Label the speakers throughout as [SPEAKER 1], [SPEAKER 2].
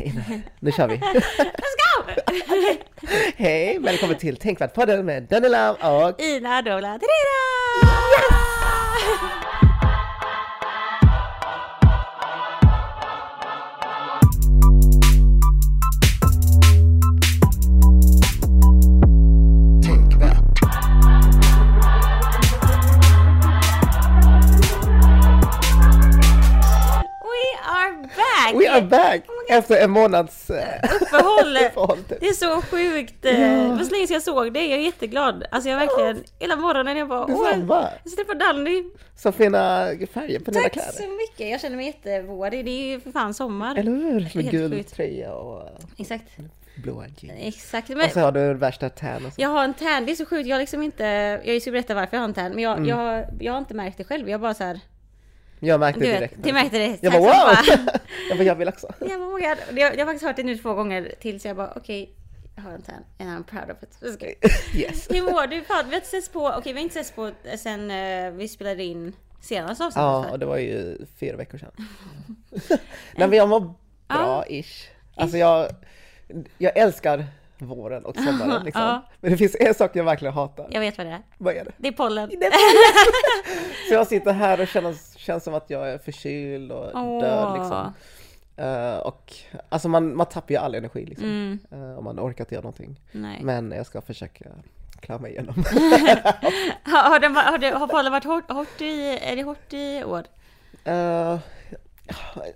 [SPEAKER 1] Nu kör vi.
[SPEAKER 2] Let's go!
[SPEAKER 1] Hej, välkommen till Tänkvärt-podden med Daniela och
[SPEAKER 2] Ina Dola!
[SPEAKER 1] Tänkvärt.
[SPEAKER 2] We are back!
[SPEAKER 1] We are back! Efter en månads eh,
[SPEAKER 2] Uppehåll!
[SPEAKER 1] uppehåll. typ.
[SPEAKER 2] Det är så sjukt! eh, Det var så länge sedan jag såg det, jag är jätteglad. Alltså jag verkligen, hela morgonen jag bara åh, jag sitter på Danny.
[SPEAKER 1] Så fina färger på dina
[SPEAKER 2] Tack
[SPEAKER 1] kläder.
[SPEAKER 2] så mycket! Jag känner mig jättevårig, det är ju för fan sommar.
[SPEAKER 1] Eller hur? Med gul
[SPEAKER 2] sjukt.
[SPEAKER 1] tröja och
[SPEAKER 2] Exakt,
[SPEAKER 1] blåa jeans.
[SPEAKER 2] exakt.
[SPEAKER 1] Och
[SPEAKER 2] Men
[SPEAKER 1] så har du värsta tan och så.
[SPEAKER 2] jag har en tan, det är så sjukt, jag har liksom inte, jag ska berätta varför jag har en tan, men jag, jag, jag har inte märkt det själv, jag bara så här,
[SPEAKER 1] Jag märkte
[SPEAKER 2] du
[SPEAKER 1] det direkt.
[SPEAKER 2] du märkte det.
[SPEAKER 1] Jag bara wow! jag bara, jag vill också.
[SPEAKER 2] Jag bara, oh jag, jag har faktiskt hört det nu två gånger till så jag bara okej, jag har en tan and I'm proud of it. Det ska-
[SPEAKER 1] Yes.
[SPEAKER 2] Hur mår du? Fan, vi har inte setts på, okej vi har inte setts på sen eh, vi spelade in senaste avsnittet.
[SPEAKER 1] Ja, och det var ju fyra veckor sedan. Nej men jag mår bra, ish. Alltså jag, jag älskar våren och sommaren liksom.
[SPEAKER 2] Ja.
[SPEAKER 1] Men det finns en sak jag verkligen hatar.
[SPEAKER 2] Jag vet vad det är.
[SPEAKER 1] Vad är det?
[SPEAKER 2] Det är pollen.
[SPEAKER 1] Så jag sitter här och känner, känns som att jag är förkyld och
[SPEAKER 2] Åh.
[SPEAKER 1] död liksom. Eh, och alltså man, man tappar ju all energi liksom.
[SPEAKER 2] Mm,
[SPEAKER 1] Eh, om man orkar inte göra någonting.
[SPEAKER 2] nej.
[SPEAKER 1] Men jag ska försöka klara mig igenom.
[SPEAKER 2] Har, har, den, har, har pollen varit hårt, hårt i, är det hårt i år?
[SPEAKER 1] Eh,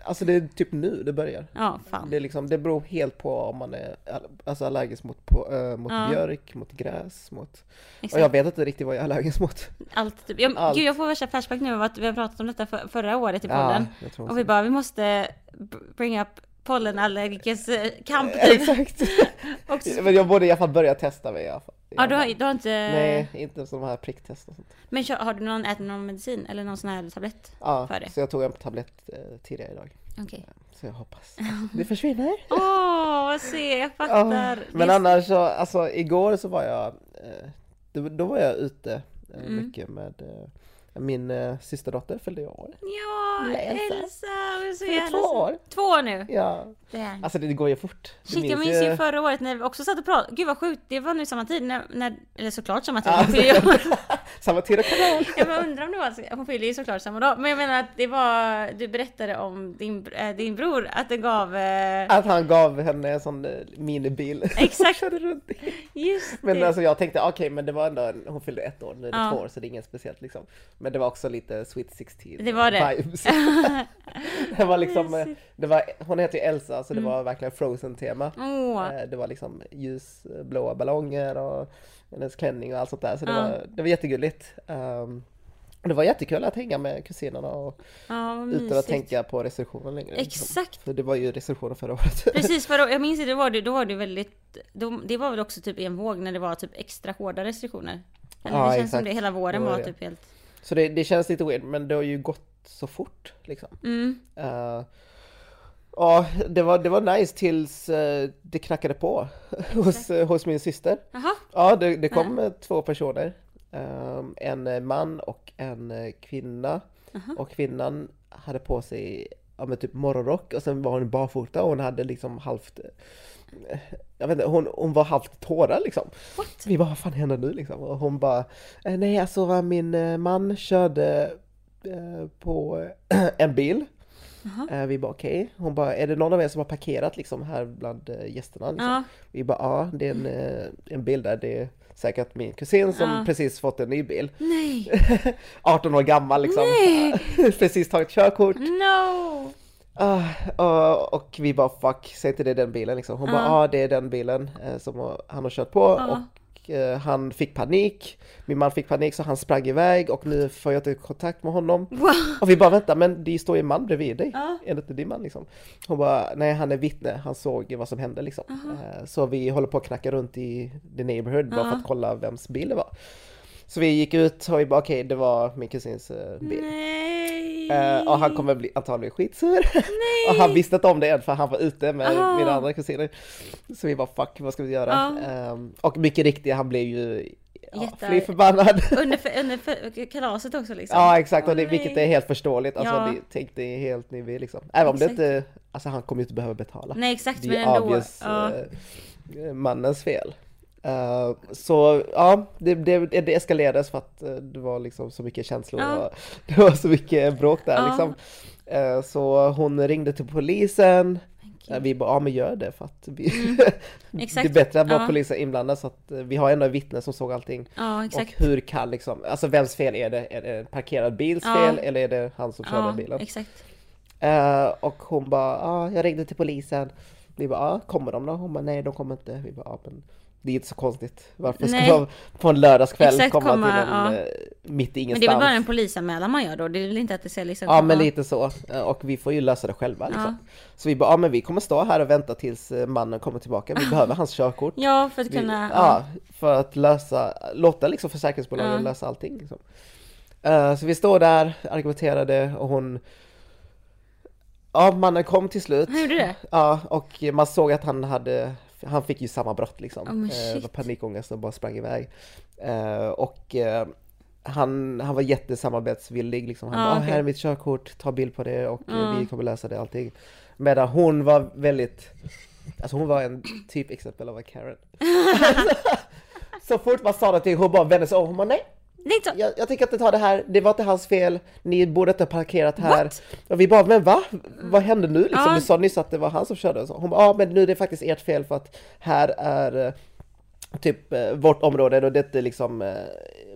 [SPEAKER 1] alltså det är typ nu det börjar.
[SPEAKER 2] Ja, fan.
[SPEAKER 1] Det, är liksom, det beror helt på om man är all- alltså allergisk mot, på, eh, mot
[SPEAKER 2] Ja.
[SPEAKER 1] björk, mot gräs, mot... Och
[SPEAKER 2] Exakt.
[SPEAKER 1] jag vet inte riktigt vad jag är allergisk mot.
[SPEAKER 2] Allt, typ. jag,
[SPEAKER 1] Allt.
[SPEAKER 2] Gud, jag får värsta flashback nu av att vi har pratat om detta för, förra året i
[SPEAKER 1] Ja,
[SPEAKER 2] podden.
[SPEAKER 1] tror
[SPEAKER 2] och vi bara, vi måste bring up pollenallergikers eh, kamp typ.
[SPEAKER 1] Exakt!
[SPEAKER 2] Och
[SPEAKER 1] Men jag borde i alla fall börja testa mig i alla fall.
[SPEAKER 2] Ja, du har, du har inte...
[SPEAKER 1] Nej, inte som de här pricktest och sånt.
[SPEAKER 2] Men har du någon, ätit någon medicin eller någon sån här tablett?
[SPEAKER 1] Ja,
[SPEAKER 2] För det.
[SPEAKER 1] så jag tog en tablett eh, tidigare idag.
[SPEAKER 2] Okej.
[SPEAKER 1] Så jag hoppas det försvinner.
[SPEAKER 2] Åh, vad se, jag
[SPEAKER 1] Ja,
[SPEAKER 2] fattar.
[SPEAKER 1] men
[SPEAKER 2] Det är-
[SPEAKER 1] annars så, alltså igår så var jag, eh, då, då var jag ute eh,
[SPEAKER 2] Mm.
[SPEAKER 1] mycket med eh, min eh, systerdotter fyllde år.
[SPEAKER 2] Ja,
[SPEAKER 1] Elsa.
[SPEAKER 2] Elsa. hon är så
[SPEAKER 1] Fyller
[SPEAKER 2] jävla
[SPEAKER 1] två år.
[SPEAKER 2] Två år nu.
[SPEAKER 1] Ja,
[SPEAKER 2] Damn.
[SPEAKER 1] alltså det går ju fort. Du
[SPEAKER 2] Shit, jag minns ju förra året när vi också satt och pratade. Gud vad sjukt, det var nu samma tid när, när eller såklart samma tid.
[SPEAKER 1] Ja, Samma tid och kanal.
[SPEAKER 2] Jag bara undrar om det var, hon fyller ju såklart samma dag. Men jag menar att det var, du berättade om din, äh, din bror, att det gav, äh,
[SPEAKER 1] Att han gav henne en sån eh, minibil.
[SPEAKER 2] Exakt.
[SPEAKER 1] Körde runt
[SPEAKER 2] just
[SPEAKER 1] Men
[SPEAKER 2] det.
[SPEAKER 1] alltså jag tänkte okej men det var ändå, hon fyllde ett år, nu är det
[SPEAKER 2] Ja.
[SPEAKER 1] två år så det är inget speciellt liksom. Men det var också lite Sweet 16
[SPEAKER 2] Det var det.
[SPEAKER 1] vibes. det var liksom, eh, det var, hon heter ju Elsa så det var verkligen frozen tema.
[SPEAKER 2] Mm. Åh,
[SPEAKER 1] Eh, Det var liksom ljusblåa ballonger och hennes klänning och allt sånt där så det,
[SPEAKER 2] Ja.
[SPEAKER 1] var, det var jättegulligt. Um, det var jättekul att hänga med kusinerna och
[SPEAKER 2] ja,
[SPEAKER 1] utan att tänka på restriktioner längre. liksom.
[SPEAKER 2] Exakt.
[SPEAKER 1] För det var ju restriktioner förra året.
[SPEAKER 2] Precis, för då, jag minns det, då var det, då var det väldigt, då, det var väl också typ i en våg när det var typ extra hårda restriktioner. Eller
[SPEAKER 1] Ja,
[SPEAKER 2] det känns som
[SPEAKER 1] exakt.
[SPEAKER 2] det, hela våren
[SPEAKER 1] Det var
[SPEAKER 2] var typ helt...
[SPEAKER 1] Så det, det känns lite weird men det har ju gått så fort liksom.
[SPEAKER 2] Mm.
[SPEAKER 1] Eh, Ja, det var, det var nice tills eh, det knackade på hos, hos min syster.
[SPEAKER 2] Jaha,
[SPEAKER 1] Ja, det, det kom eh, två personer. Ehm, en eh, man och en kvinna. Och kvinnan hade på sig ja, men typ morgonrock och sen var hon barfota och hon hade liksom halvt jag vet inte, hon, hon var halvt tårar liksom.
[SPEAKER 2] what?
[SPEAKER 1] Vi bara, vad fan händer nu liksom? Och hon bara, "Eh, nej alltså min man körde på en bil. Eh, Vi bara okej. Hon bara, är det någon av er som har parkerat liksom här bland eh, gästerna? Liksom?
[SPEAKER 2] Ja,
[SPEAKER 1] Vi bara, ja det är en, eh, en bil där. Det är säkert min kusin som
[SPEAKER 2] Ja.
[SPEAKER 1] precis fått en ny bil.
[SPEAKER 2] nej,
[SPEAKER 1] 18 år gammal liksom. Precis tagit körkort.
[SPEAKER 2] no!
[SPEAKER 1] Ah, och, och vi bara fuck, säg inte det är den bilen liksom. Hon bara, ja ah, det är den bilen som han har kört på. Och han fick panik. Min man fick panik så han sprang iväg och nu får jag inte kontakt med honom.
[SPEAKER 2] Wow.
[SPEAKER 1] Och vi bara vänta men det står ju en man bredvid dig.
[SPEAKER 2] Ja.
[SPEAKER 1] Är det inte din man liksom? Hon bara nej han är vittne, han såg vad som hände liksom. Eh, Så vi håller på att knacka runt i the neighborhood bara för att kolla vems bil det var. Så vi gick ut och vi bara okej det var min kusins eh, bil.
[SPEAKER 2] Nej!
[SPEAKER 1] Eh, och han kommer bli antagligen skitsur. och han visste inte om det än för han var ute med
[SPEAKER 2] Ah.
[SPEAKER 1] mina andra kusiner. Så vi bara fuck vad ska vi göra?
[SPEAKER 2] Ja.
[SPEAKER 1] Ehm, och mycket riktigt han blev ju ja, fly förbannad.
[SPEAKER 2] Under, för, under för, kalaset också liksom.
[SPEAKER 1] Ja exakt, och det, vilket är helt förståeligt. Alltså
[SPEAKER 2] Ja.
[SPEAKER 1] det, tänk det är helt nivå liksom. Även om det
[SPEAKER 2] Exakt.
[SPEAKER 1] inte, alltså han kommer ju inte behöva betala.
[SPEAKER 2] Nej exakt
[SPEAKER 1] det
[SPEAKER 2] men ändå.
[SPEAKER 1] obvious
[SPEAKER 2] Ja.
[SPEAKER 1] eh, mannens fel. Eh, så ja, det, det, det eskalerades för att eh, det var liksom så mycket känslor
[SPEAKER 2] Ja.
[SPEAKER 1] och det var så mycket bråk där
[SPEAKER 2] Ja.
[SPEAKER 1] liksom. Eh, så hon ringde till polisen. Vi bara, ja men gör det för att vi, det
[SPEAKER 2] Exakt.
[SPEAKER 1] är bättre att vara
[SPEAKER 2] Ja.
[SPEAKER 1] polisen inblandad så att vi har ändå ett vittne som såg allting.
[SPEAKER 2] Ja exakt.
[SPEAKER 1] Och hur kan liksom, alltså vems fel är det? Är det en parkerad bils fel eller är det han som körde bilen?
[SPEAKER 2] exakt.
[SPEAKER 1] Eh, och hon bara, ja jag ringde till polisen. Vi bara, ja kommer de då? Hon bara, nej de kommer inte. Vi bara, ja men det är inte så konstigt. Varför ska
[SPEAKER 2] Nej.
[SPEAKER 1] man på en lördagskväll
[SPEAKER 2] Exakt,
[SPEAKER 1] komma,
[SPEAKER 2] komma,
[SPEAKER 1] till en
[SPEAKER 2] ja.
[SPEAKER 1] eh, mitt i
[SPEAKER 2] Men det är väl
[SPEAKER 1] ingenstans?
[SPEAKER 2] bara en polisanmälan man gör då? Det är väl inte att det ska liksom
[SPEAKER 1] Ja men lite så. Eh, Och vi får ju lösa det själva liksom. Så vi bara, ja men vi kommer stå här och vänta tills eh, mannen kommer tillbaka. Vi behöver hans körkort.
[SPEAKER 2] Ja för att
[SPEAKER 1] Vi,
[SPEAKER 2] kunna.
[SPEAKER 1] ja, för att lösa, låta liksom försäkringsbolagen
[SPEAKER 2] Ja.
[SPEAKER 1] lösa allting. Liksom. Eh, så vi står där, argumenterade och hon... Ja, mannen kom till slut.
[SPEAKER 2] Han gjorde det?
[SPEAKER 1] Ja, och man såg att han hade, han fick ju samma brott liksom.
[SPEAKER 2] Oh,
[SPEAKER 1] Eh, panikångest och bara sprang iväg. Eh, och eh, han, han var jättesamarbetsvillig liksom. Han
[SPEAKER 2] Ja,
[SPEAKER 1] bara, ah,
[SPEAKER 2] okej.
[SPEAKER 1] här är mitt körkort, ta bild på det och
[SPEAKER 2] Ja.
[SPEAKER 1] vi kommer lösa det allting. Medan hon var väldigt, alltså hon var en typ exempel av en Karen. så fort man sa någonting, hon bara vände sig om, hon bara nej,
[SPEAKER 2] Så.
[SPEAKER 1] jag, jag tänker inte ta det här, det var inte hans fel, ni borde inte ha parkerat här.
[SPEAKER 2] What?
[SPEAKER 1] Och vi bara, men va? Vad hände nu liksom?
[SPEAKER 2] Ja.
[SPEAKER 1] Du sa nyss att det var han som körde. Så hon bara, ja men nu är det faktiskt ert fel för att här är eh, typ eh, vårt område och det är inte liksom eh,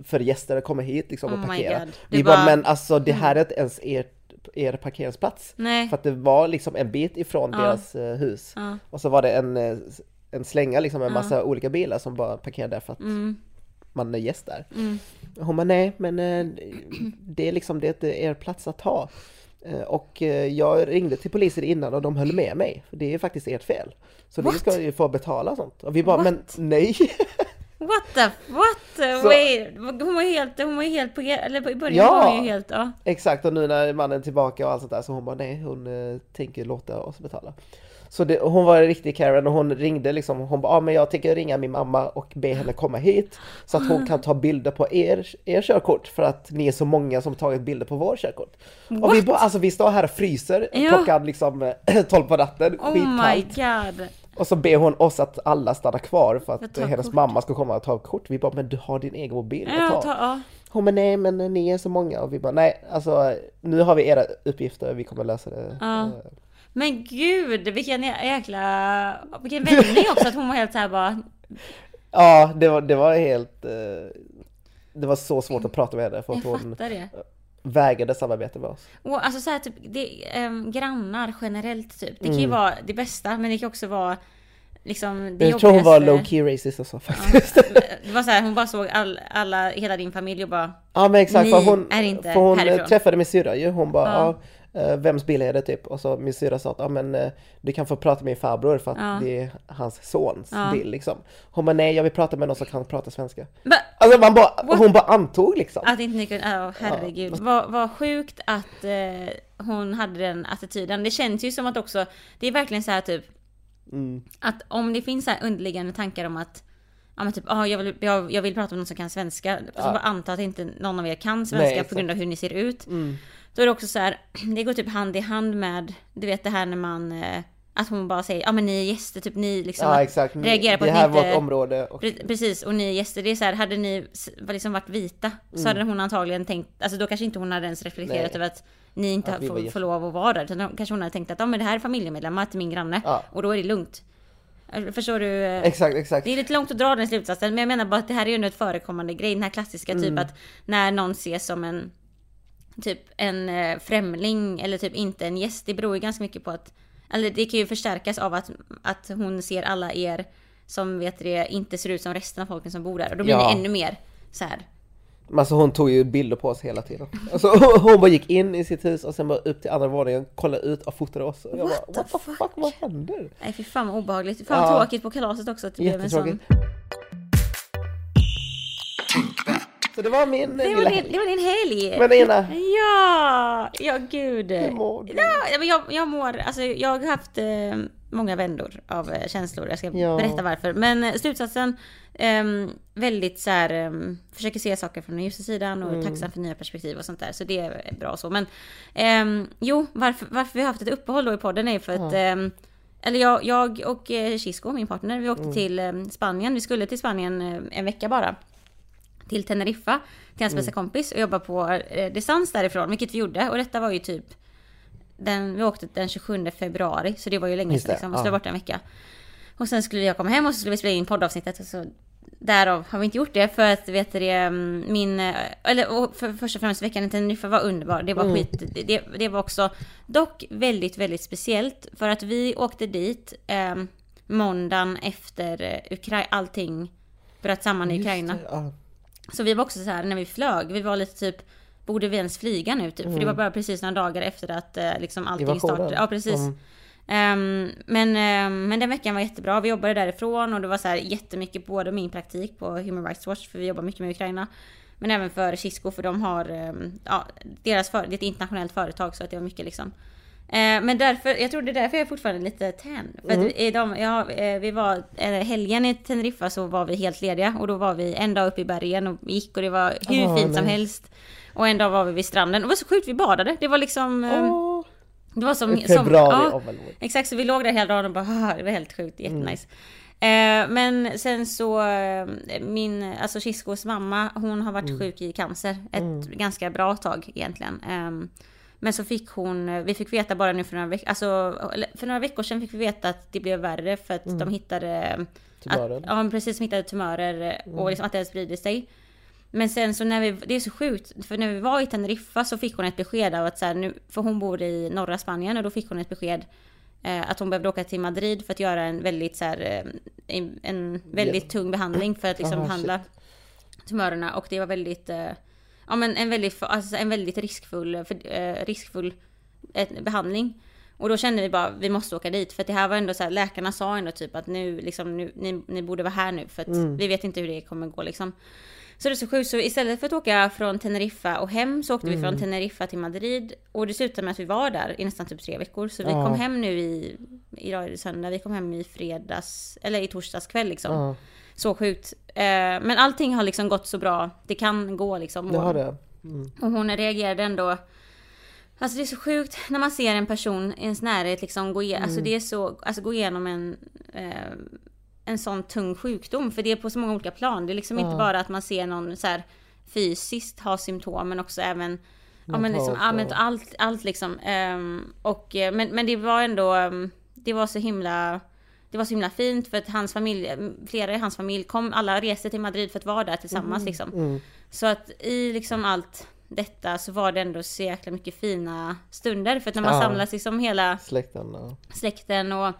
[SPEAKER 1] för gäster att komma hit liksom och
[SPEAKER 2] Oh
[SPEAKER 1] parkera. Vi bara,
[SPEAKER 2] var-
[SPEAKER 1] men alltså det här är inte ens ert er parkeringsplats.
[SPEAKER 2] Nej.
[SPEAKER 1] För att det var liksom en bit ifrån
[SPEAKER 2] Ja.
[SPEAKER 1] deras hus.
[SPEAKER 2] Ja.
[SPEAKER 1] Och så var det en, en slänga liksom med massa olika bilar som bara parkerade där för att
[SPEAKER 2] Mm.
[SPEAKER 1] Man är gäst där.
[SPEAKER 2] Mm.
[SPEAKER 1] Hon bara, nej men eh, det är liksom det är er plats att ta. Eh, Och eh, jag ringde till polisen innan och de höll med mig. Det är faktiskt ert fel. Så ni
[SPEAKER 2] What?
[SPEAKER 1] ska ju få betala sånt. Och vi bara,
[SPEAKER 2] What?
[SPEAKER 1] men nej!
[SPEAKER 2] What the, what?
[SPEAKER 1] Så-
[SPEAKER 2] Wait. Hon var helt, hon var helt på, eller i början
[SPEAKER 1] Ja.
[SPEAKER 2] var hon ju helt, ja.
[SPEAKER 1] Exakt, och nu när mannen är tillbaka och allt sånt där så hon bara, nej hon tänker låta oss betala. Så det, hon var en riktig Karen och hon ringde liksom, hon bara, ah, men jag tänker ringa min mamma och be henne komma hit. Så att hon kan ta bilder på er, er körkort för att ni är så många som tagit bilder på vår körkort. Och vi
[SPEAKER 2] What?
[SPEAKER 1] bara, alltså vi står här och fryser
[SPEAKER 2] Ja.
[SPEAKER 1] klockan liksom eh, 12 på natten,
[SPEAKER 2] Oh my god.
[SPEAKER 1] Och så ber hon oss att alla stannar kvar för att eh, hennes
[SPEAKER 2] kort.
[SPEAKER 1] mamma ska komma och ta kort. Vi bara, men du har din egen mobil
[SPEAKER 2] Ja,
[SPEAKER 1] att ta.
[SPEAKER 2] ta.
[SPEAKER 1] Hon bara, nej men ni är så många. Och vi bara, nej alltså nu har vi era uppgifter, vi kommer lösa det.
[SPEAKER 2] Ja. Men gud, vilken jäkla... Vilken vändning också att hon var helt såhär bara...
[SPEAKER 1] Ja, det var, det var helt... eh, Det var så svårt att prata med henne för att
[SPEAKER 2] Jag
[SPEAKER 1] hon
[SPEAKER 2] det.
[SPEAKER 1] vägrade samarbeta med oss.
[SPEAKER 2] Och alltså såhär typ, det, ehm, grannar generellt typ. Det kan ju
[SPEAKER 1] Mm.
[SPEAKER 2] vara det bästa men det kan också vara liksom det
[SPEAKER 1] Jag tror hon var low key racist och så faktiskt.
[SPEAKER 2] Det var såhär, hon bara såg all, alla, hela din familj och bara
[SPEAKER 1] Ja men exakt,
[SPEAKER 2] Ni
[SPEAKER 1] för hon,
[SPEAKER 2] är inte
[SPEAKER 1] för hon
[SPEAKER 2] härifrån.
[SPEAKER 1] träffade min syrra ju. Hon bara,
[SPEAKER 2] Ja.
[SPEAKER 1] ja. Eh, vems bil är det typ? Och så min syrra sa att, ja men eh, du kan få prata med min farbror för att
[SPEAKER 2] Ja.
[SPEAKER 1] det är hans sons
[SPEAKER 2] Ja.
[SPEAKER 1] bil liksom. Hon bara, nej jag vill prata med någon som kan prata svenska.
[SPEAKER 2] "Va?
[SPEAKER 1] Alltså man bara,
[SPEAKER 2] What?
[SPEAKER 1] hon bara antog liksom.
[SPEAKER 2] Att inte ni kunde, oh, herregud. Vad vad sjukt att eh, hon hade den attityden. Det känns ju som att också, det är verkligen så här typ
[SPEAKER 1] Mm.
[SPEAKER 2] att om det finns så här underliggande tankar om att Ja men typ, ah, jag, vill, jag, jag vill prata med någon som kan svenska. Så bara anta att inte någon av er kan svenska
[SPEAKER 1] Nej,
[SPEAKER 2] på grund av hur ni ser ut.
[SPEAKER 1] Mm.
[SPEAKER 2] Då är det också så här, det går typ hand i hand med, du vet det här när man, eh, att hon bara säger, ja ah, men ni är gäster, typ ni liksom.
[SPEAKER 1] Ja
[SPEAKER 2] att
[SPEAKER 1] exakt,
[SPEAKER 2] reagera på
[SPEAKER 1] det
[SPEAKER 2] att
[SPEAKER 1] här
[SPEAKER 2] ni
[SPEAKER 1] är
[SPEAKER 2] inte-
[SPEAKER 1] vårt område. Och,
[SPEAKER 2] Pre- Precis, och ni är gäster, det är så här, hade ni liksom varit vita så hade hon antagligen tänkt, alltså då kanske inte hon hade ens reflekterat
[SPEAKER 1] Mm. Nej.
[SPEAKER 2] över att ni inte
[SPEAKER 1] Att
[SPEAKER 2] får, lov att vara där. Utan kanske hon hade tänkt att ja, men det här är familjemedlemmar till min granne
[SPEAKER 1] Ja.
[SPEAKER 2] och då är det lugnt. Eh, Förstår du? eh,
[SPEAKER 1] exakt, exakt.
[SPEAKER 2] Det är lite långt att dra den slutsatsen men jag menar bara att det här är ju ändå ett förekommande grej. Den här klassiska
[SPEAKER 1] Mm.
[SPEAKER 2] typ att när någon ses som en typ en eh, främling eller typ inte en gäst. Det beror ju ganska mycket på att eller det kan ju förstärkas av att, att hon ser alla er som vet det inte ser ut som resten av folken som bor där och då blir
[SPEAKER 1] Ja.
[SPEAKER 2] det ännu mer så här.
[SPEAKER 1] Alltså hon tog ju bilder på oss hela tiden. Alltså, hon bara gick in i sitt hus och sen bara upp till andra våningen, kollade ut och fotade oss. Och jag
[SPEAKER 2] What
[SPEAKER 1] bara,
[SPEAKER 2] the
[SPEAKER 1] what the fuck,
[SPEAKER 2] fuck?
[SPEAKER 1] vad händer?
[SPEAKER 2] Nej fy fan vad obehagligt. Fan
[SPEAKER 1] Ja.
[SPEAKER 2] tråkigt på kalaset också att det blev en sån.
[SPEAKER 1] Så det var min
[SPEAKER 2] Det var, din, det var din helg!
[SPEAKER 1] Men Ina,
[SPEAKER 2] Ja! Ja gud!
[SPEAKER 1] hur mår du?
[SPEAKER 2] Ja, men jag, jag mår, alltså jag har haft, eh, många vändor av eh, känslor. Jag ska
[SPEAKER 1] Ja.
[SPEAKER 2] berätta varför. Men eh, slutsatsen, ehm, väldigt så här, ehm, försöker se saker från den ljusa sidan och tacksam för nya perspektiv och sånt där. Så det är bra så. Men ehm, jo, varför, varför vi har haft ett uppehåll då i podden är för att ehm, eller jag, jag och eh, Chisco, min partner, vi åkte till eh, Spanien. Vi skulle till Spanien en vecka bara. Till Teneriffa, till hans bästa kompis och jobba på distans därifrån, vilket vi gjorde. Och detta var ju typ den, vi åkte den 27 februari, så det var ju länge sedan liksom. Och så
[SPEAKER 1] ja.
[SPEAKER 2] borta en vecka. Och sen skulle jag komma hem och så skulle vi spela in poddavsnittet. Så därav har vi inte gjort det för att vet du, det, min, eller för, först och främst veckan i Teneriffa var underbar. Det var
[SPEAKER 1] Mm.
[SPEAKER 2] skit, det, det var också dock väldigt, väldigt speciellt. För att vi åkte dit eh, måndagen efter eh, Ukra- allting bröt samman i Ukraina.
[SPEAKER 1] det, ja.
[SPEAKER 2] Så vi var också så här när vi flög, vi var lite typ Borde vi ens flyga nu typ? För det var bara precis några dagar efter att eh, liksom allting startade. Ja precis.
[SPEAKER 1] Mm.
[SPEAKER 2] Ehm, men, ehm, men den veckan var jättebra. Vi jobbade därifrån och det var så här jättemycket både min praktik på Human Rights Watch för vi jobbar mycket med Ukraina. Men även för Cisco för de har, ehm, ja, deras för, det är ett internationellt företag så att det var mycket liksom. Eh, men därför, jag tror det är därför jag är fortfarande lite tan. För att i de, ja, eh, vi var, eh, helgen i Teneriffa så var vi helt lediga och då var vi en dag uppe i bergen och gick och det var hur
[SPEAKER 1] Ah,
[SPEAKER 2] fint som
[SPEAKER 1] nice.
[SPEAKER 2] helst. Och en dag var vi vid stranden. Det var så sjukt, vi badade. Det var liksom... eh,
[SPEAKER 1] Åh,
[SPEAKER 2] det var som...
[SPEAKER 1] Februari,
[SPEAKER 2] som,
[SPEAKER 1] oh my lord.
[SPEAKER 2] Exakt, så vi låg där hela dagen och bara "Ah, det var helt sjukt, jättenice. Eh, men sen så, eh, min, alltså Chiscos mamma, hon har varit sjuk i cancer ett ganska bra tag egentligen. Ehm, men så fick hon, vi fick veta bara nu för några veckor, alltså för några veckor sedan fick vi veta att det blev värre för att de hittade
[SPEAKER 1] Tumören.
[SPEAKER 2] Att, ja, precis, de hittade tumörer och liksom att det sprider sig. Men sen så när vi, det är så sjukt, för när vi var i Teneriffa så fick hon ett besked av att så här, nu, för hon bor i norra Spanien och då fick hon ett besked eh, att hon behövde åka till Madrid för att göra en väldigt så här, eh, en, en väldigt tung behandling för att liksom behandla tumörerna och det var väldigt, eh, ja men en väldigt, alltså en väldigt riskfull, för, eh, riskfull eh, behandling. Och då kände vi bara, vi måste åka dit. För det här var ändå så här, läkarna sa ändå typ att nu, liksom, nu, ni, ni borde vara här nu. För att vi vet inte hur det kommer gå liksom. Så det är så sjukt. Så istället för att åka från Teneriffa och hem så åkte vi från Teneriffa till Madrid. Och det slutade med att vi var där i nästan typ tre veckor. Så vi
[SPEAKER 1] Ja.
[SPEAKER 2] kom hem nu i, idag är det söndag, vi kom hem i fredags, eller i torsdags kväll liksom.
[SPEAKER 1] Ja,
[SPEAKER 2] Så sjukt. Eh, men allting har liksom gått så bra det kan gå liksom.
[SPEAKER 1] det har det. Mm.
[SPEAKER 2] och hon reagerade ändå Alltså det är så sjukt när man ser en person i ens närhet liksom gå, igenom, alltså det är så, alltså gå igenom en, eh, en sån tung sjukdom. För det är på så många olika plan. Det är liksom inte
[SPEAKER 1] Ja.
[SPEAKER 2] bara att man ser någon så här fysiskt ha symptom men också även Ja men liksom, ja, men allt, allt liksom. Ehm, och, eh, men, men det var ändå, ehm, det var så himla det var så himla fint för att hans familj, flera i hans familj kom, alla reste till Madrid för att vara där tillsammans liksom.
[SPEAKER 1] Mm.
[SPEAKER 2] Så att i liksom allt detta så var det ändå så jäkla mycket fina stunder. För att när man
[SPEAKER 1] Ja.
[SPEAKER 2] samlas liksom hela
[SPEAKER 1] Släkten. Ja.
[SPEAKER 2] släkten och,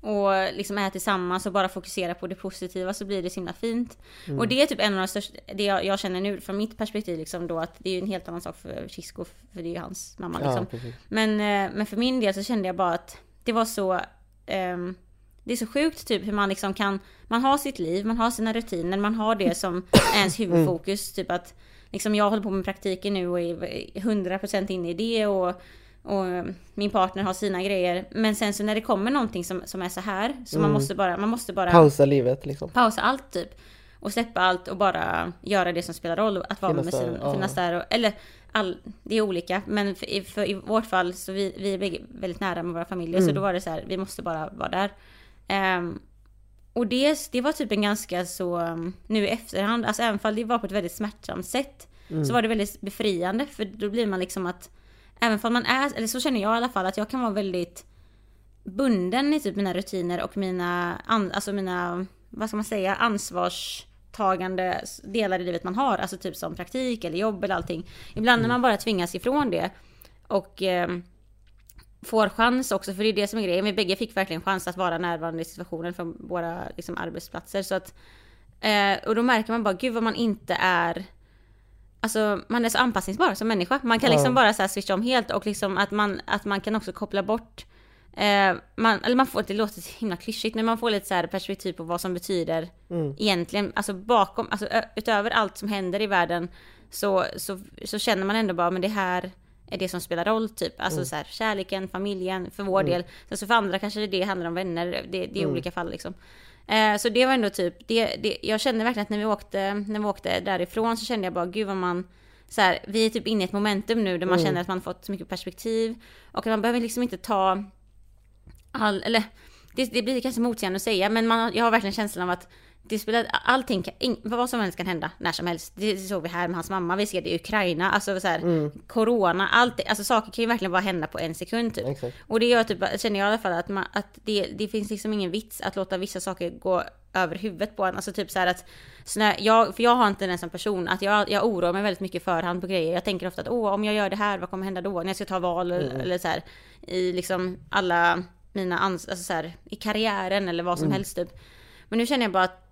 [SPEAKER 2] och liksom är tillsammans och bara fokusera på det positiva så blir det så himla fint.
[SPEAKER 1] Mm.
[SPEAKER 2] Och det är typ en av de största, det jag, jag känner nu från mitt perspektiv liksom då att det är ju en helt annan sak för Chisco för det är ju hans mamma liksom.
[SPEAKER 1] Ja.
[SPEAKER 2] Men, eh, men för min del så kände jag bara att det var så ehm, Det är så sjukt typ hur man liksom kan Man har sitt liv, man har sina rutiner, man har det som ens huvudfokus. Typ att liksom jag håller på med praktiken nu och är 100% inne i det och, och min partner har sina grejer. Men sen så när det kommer någonting som, som är så här så man måste bara, man måste bara
[SPEAKER 1] Pausa livet liksom.
[SPEAKER 2] pausa allt typ. Och släppa allt och bara göra det som spelar roll. Att vara
[SPEAKER 1] Finnas
[SPEAKER 2] med
[SPEAKER 1] där,
[SPEAKER 2] sin,
[SPEAKER 1] ja.
[SPEAKER 2] finnas där. Och, eller all, det är olika. Men för, i- för i vårt fall så vi, vi är bägge väldigt nära med våra familjer.
[SPEAKER 1] Mm.
[SPEAKER 2] Så då var det så här, vi måste bara vara där. Ehm, och det, det var typ en ganska så, um, nu i efterhand, alltså även fall det var på ett väldigt smärtsamt sätt.
[SPEAKER 1] Mm.
[SPEAKER 2] Så var det väldigt befriande. För då blir man liksom att, även fall man är, eller så känner jag i alla fall, att jag kan vara väldigt bunden i typ mina rutiner och mina, alltså mina, vad ska man säga, ansvarstagande delar i livet man har. Alltså typ som praktik eller jobb eller allting. Ibland när man bara tvingas ifrån det och eh, får chans också, för det är det som är grejen. Vi bägge fick verkligen chans att vara närvarande i situationen från våra liksom, arbetsplatser. Så att, eh, och då märker man bara, gud vad man inte är Alltså man är så anpassningsbar som människa. Man kan
[SPEAKER 1] Ja.
[SPEAKER 2] liksom bara så här switcha om helt och liksom att man, att man kan också koppla bort eh, man, eller man får, det låter så himla klyschigt, men man får lite så perspektiv på vad som betyder
[SPEAKER 1] Mm.
[SPEAKER 2] egentligen, alltså bakom, alltså utöver allt som händer i världen så, så, så känner man ändå bara, men det här är det som spelar roll typ. Alltså så här, kärleken, familjen, för vår del. Sen så för andra kanske det handlar om vänner, det, det är olika fall liksom. Eh, så det var ändå typ, det, det, jag kände verkligen att när vi, åkte, när vi åkte därifrån så kände jag bara gud vad man så här, vi är typ inne i ett momentum nu där man känner att man fått så mycket perspektiv och att man behöver liksom inte ta all, eller det, det blir kanske motsägande att säga men man, jag har verkligen känslan av att det spelar, allting, vad som helst kan hända när som helst. Det såg vi här med hans mamma, vi ser det i Ukraina, alltså så här, corona, allt, alltså saker kan ju verkligen bara hända på en sekund typ.
[SPEAKER 1] Exakt.
[SPEAKER 2] Och det gör typ, känner jag i alla fall att, man, att det, det finns liksom ingen vits att låta vissa saker gå över huvudet på en. Alltså typ så här att, snö, jag, för jag har inte den som person, att jag, jag oroar mig väldigt mycket förhand på grejer. Jag tänker ofta att åh, om jag gör det här, vad kommer hända då? När jag ska ta val eller, eller så här, i liksom alla mina ans- alltså så här, i karriären eller vad som helst typ. Men nu känner jag bara att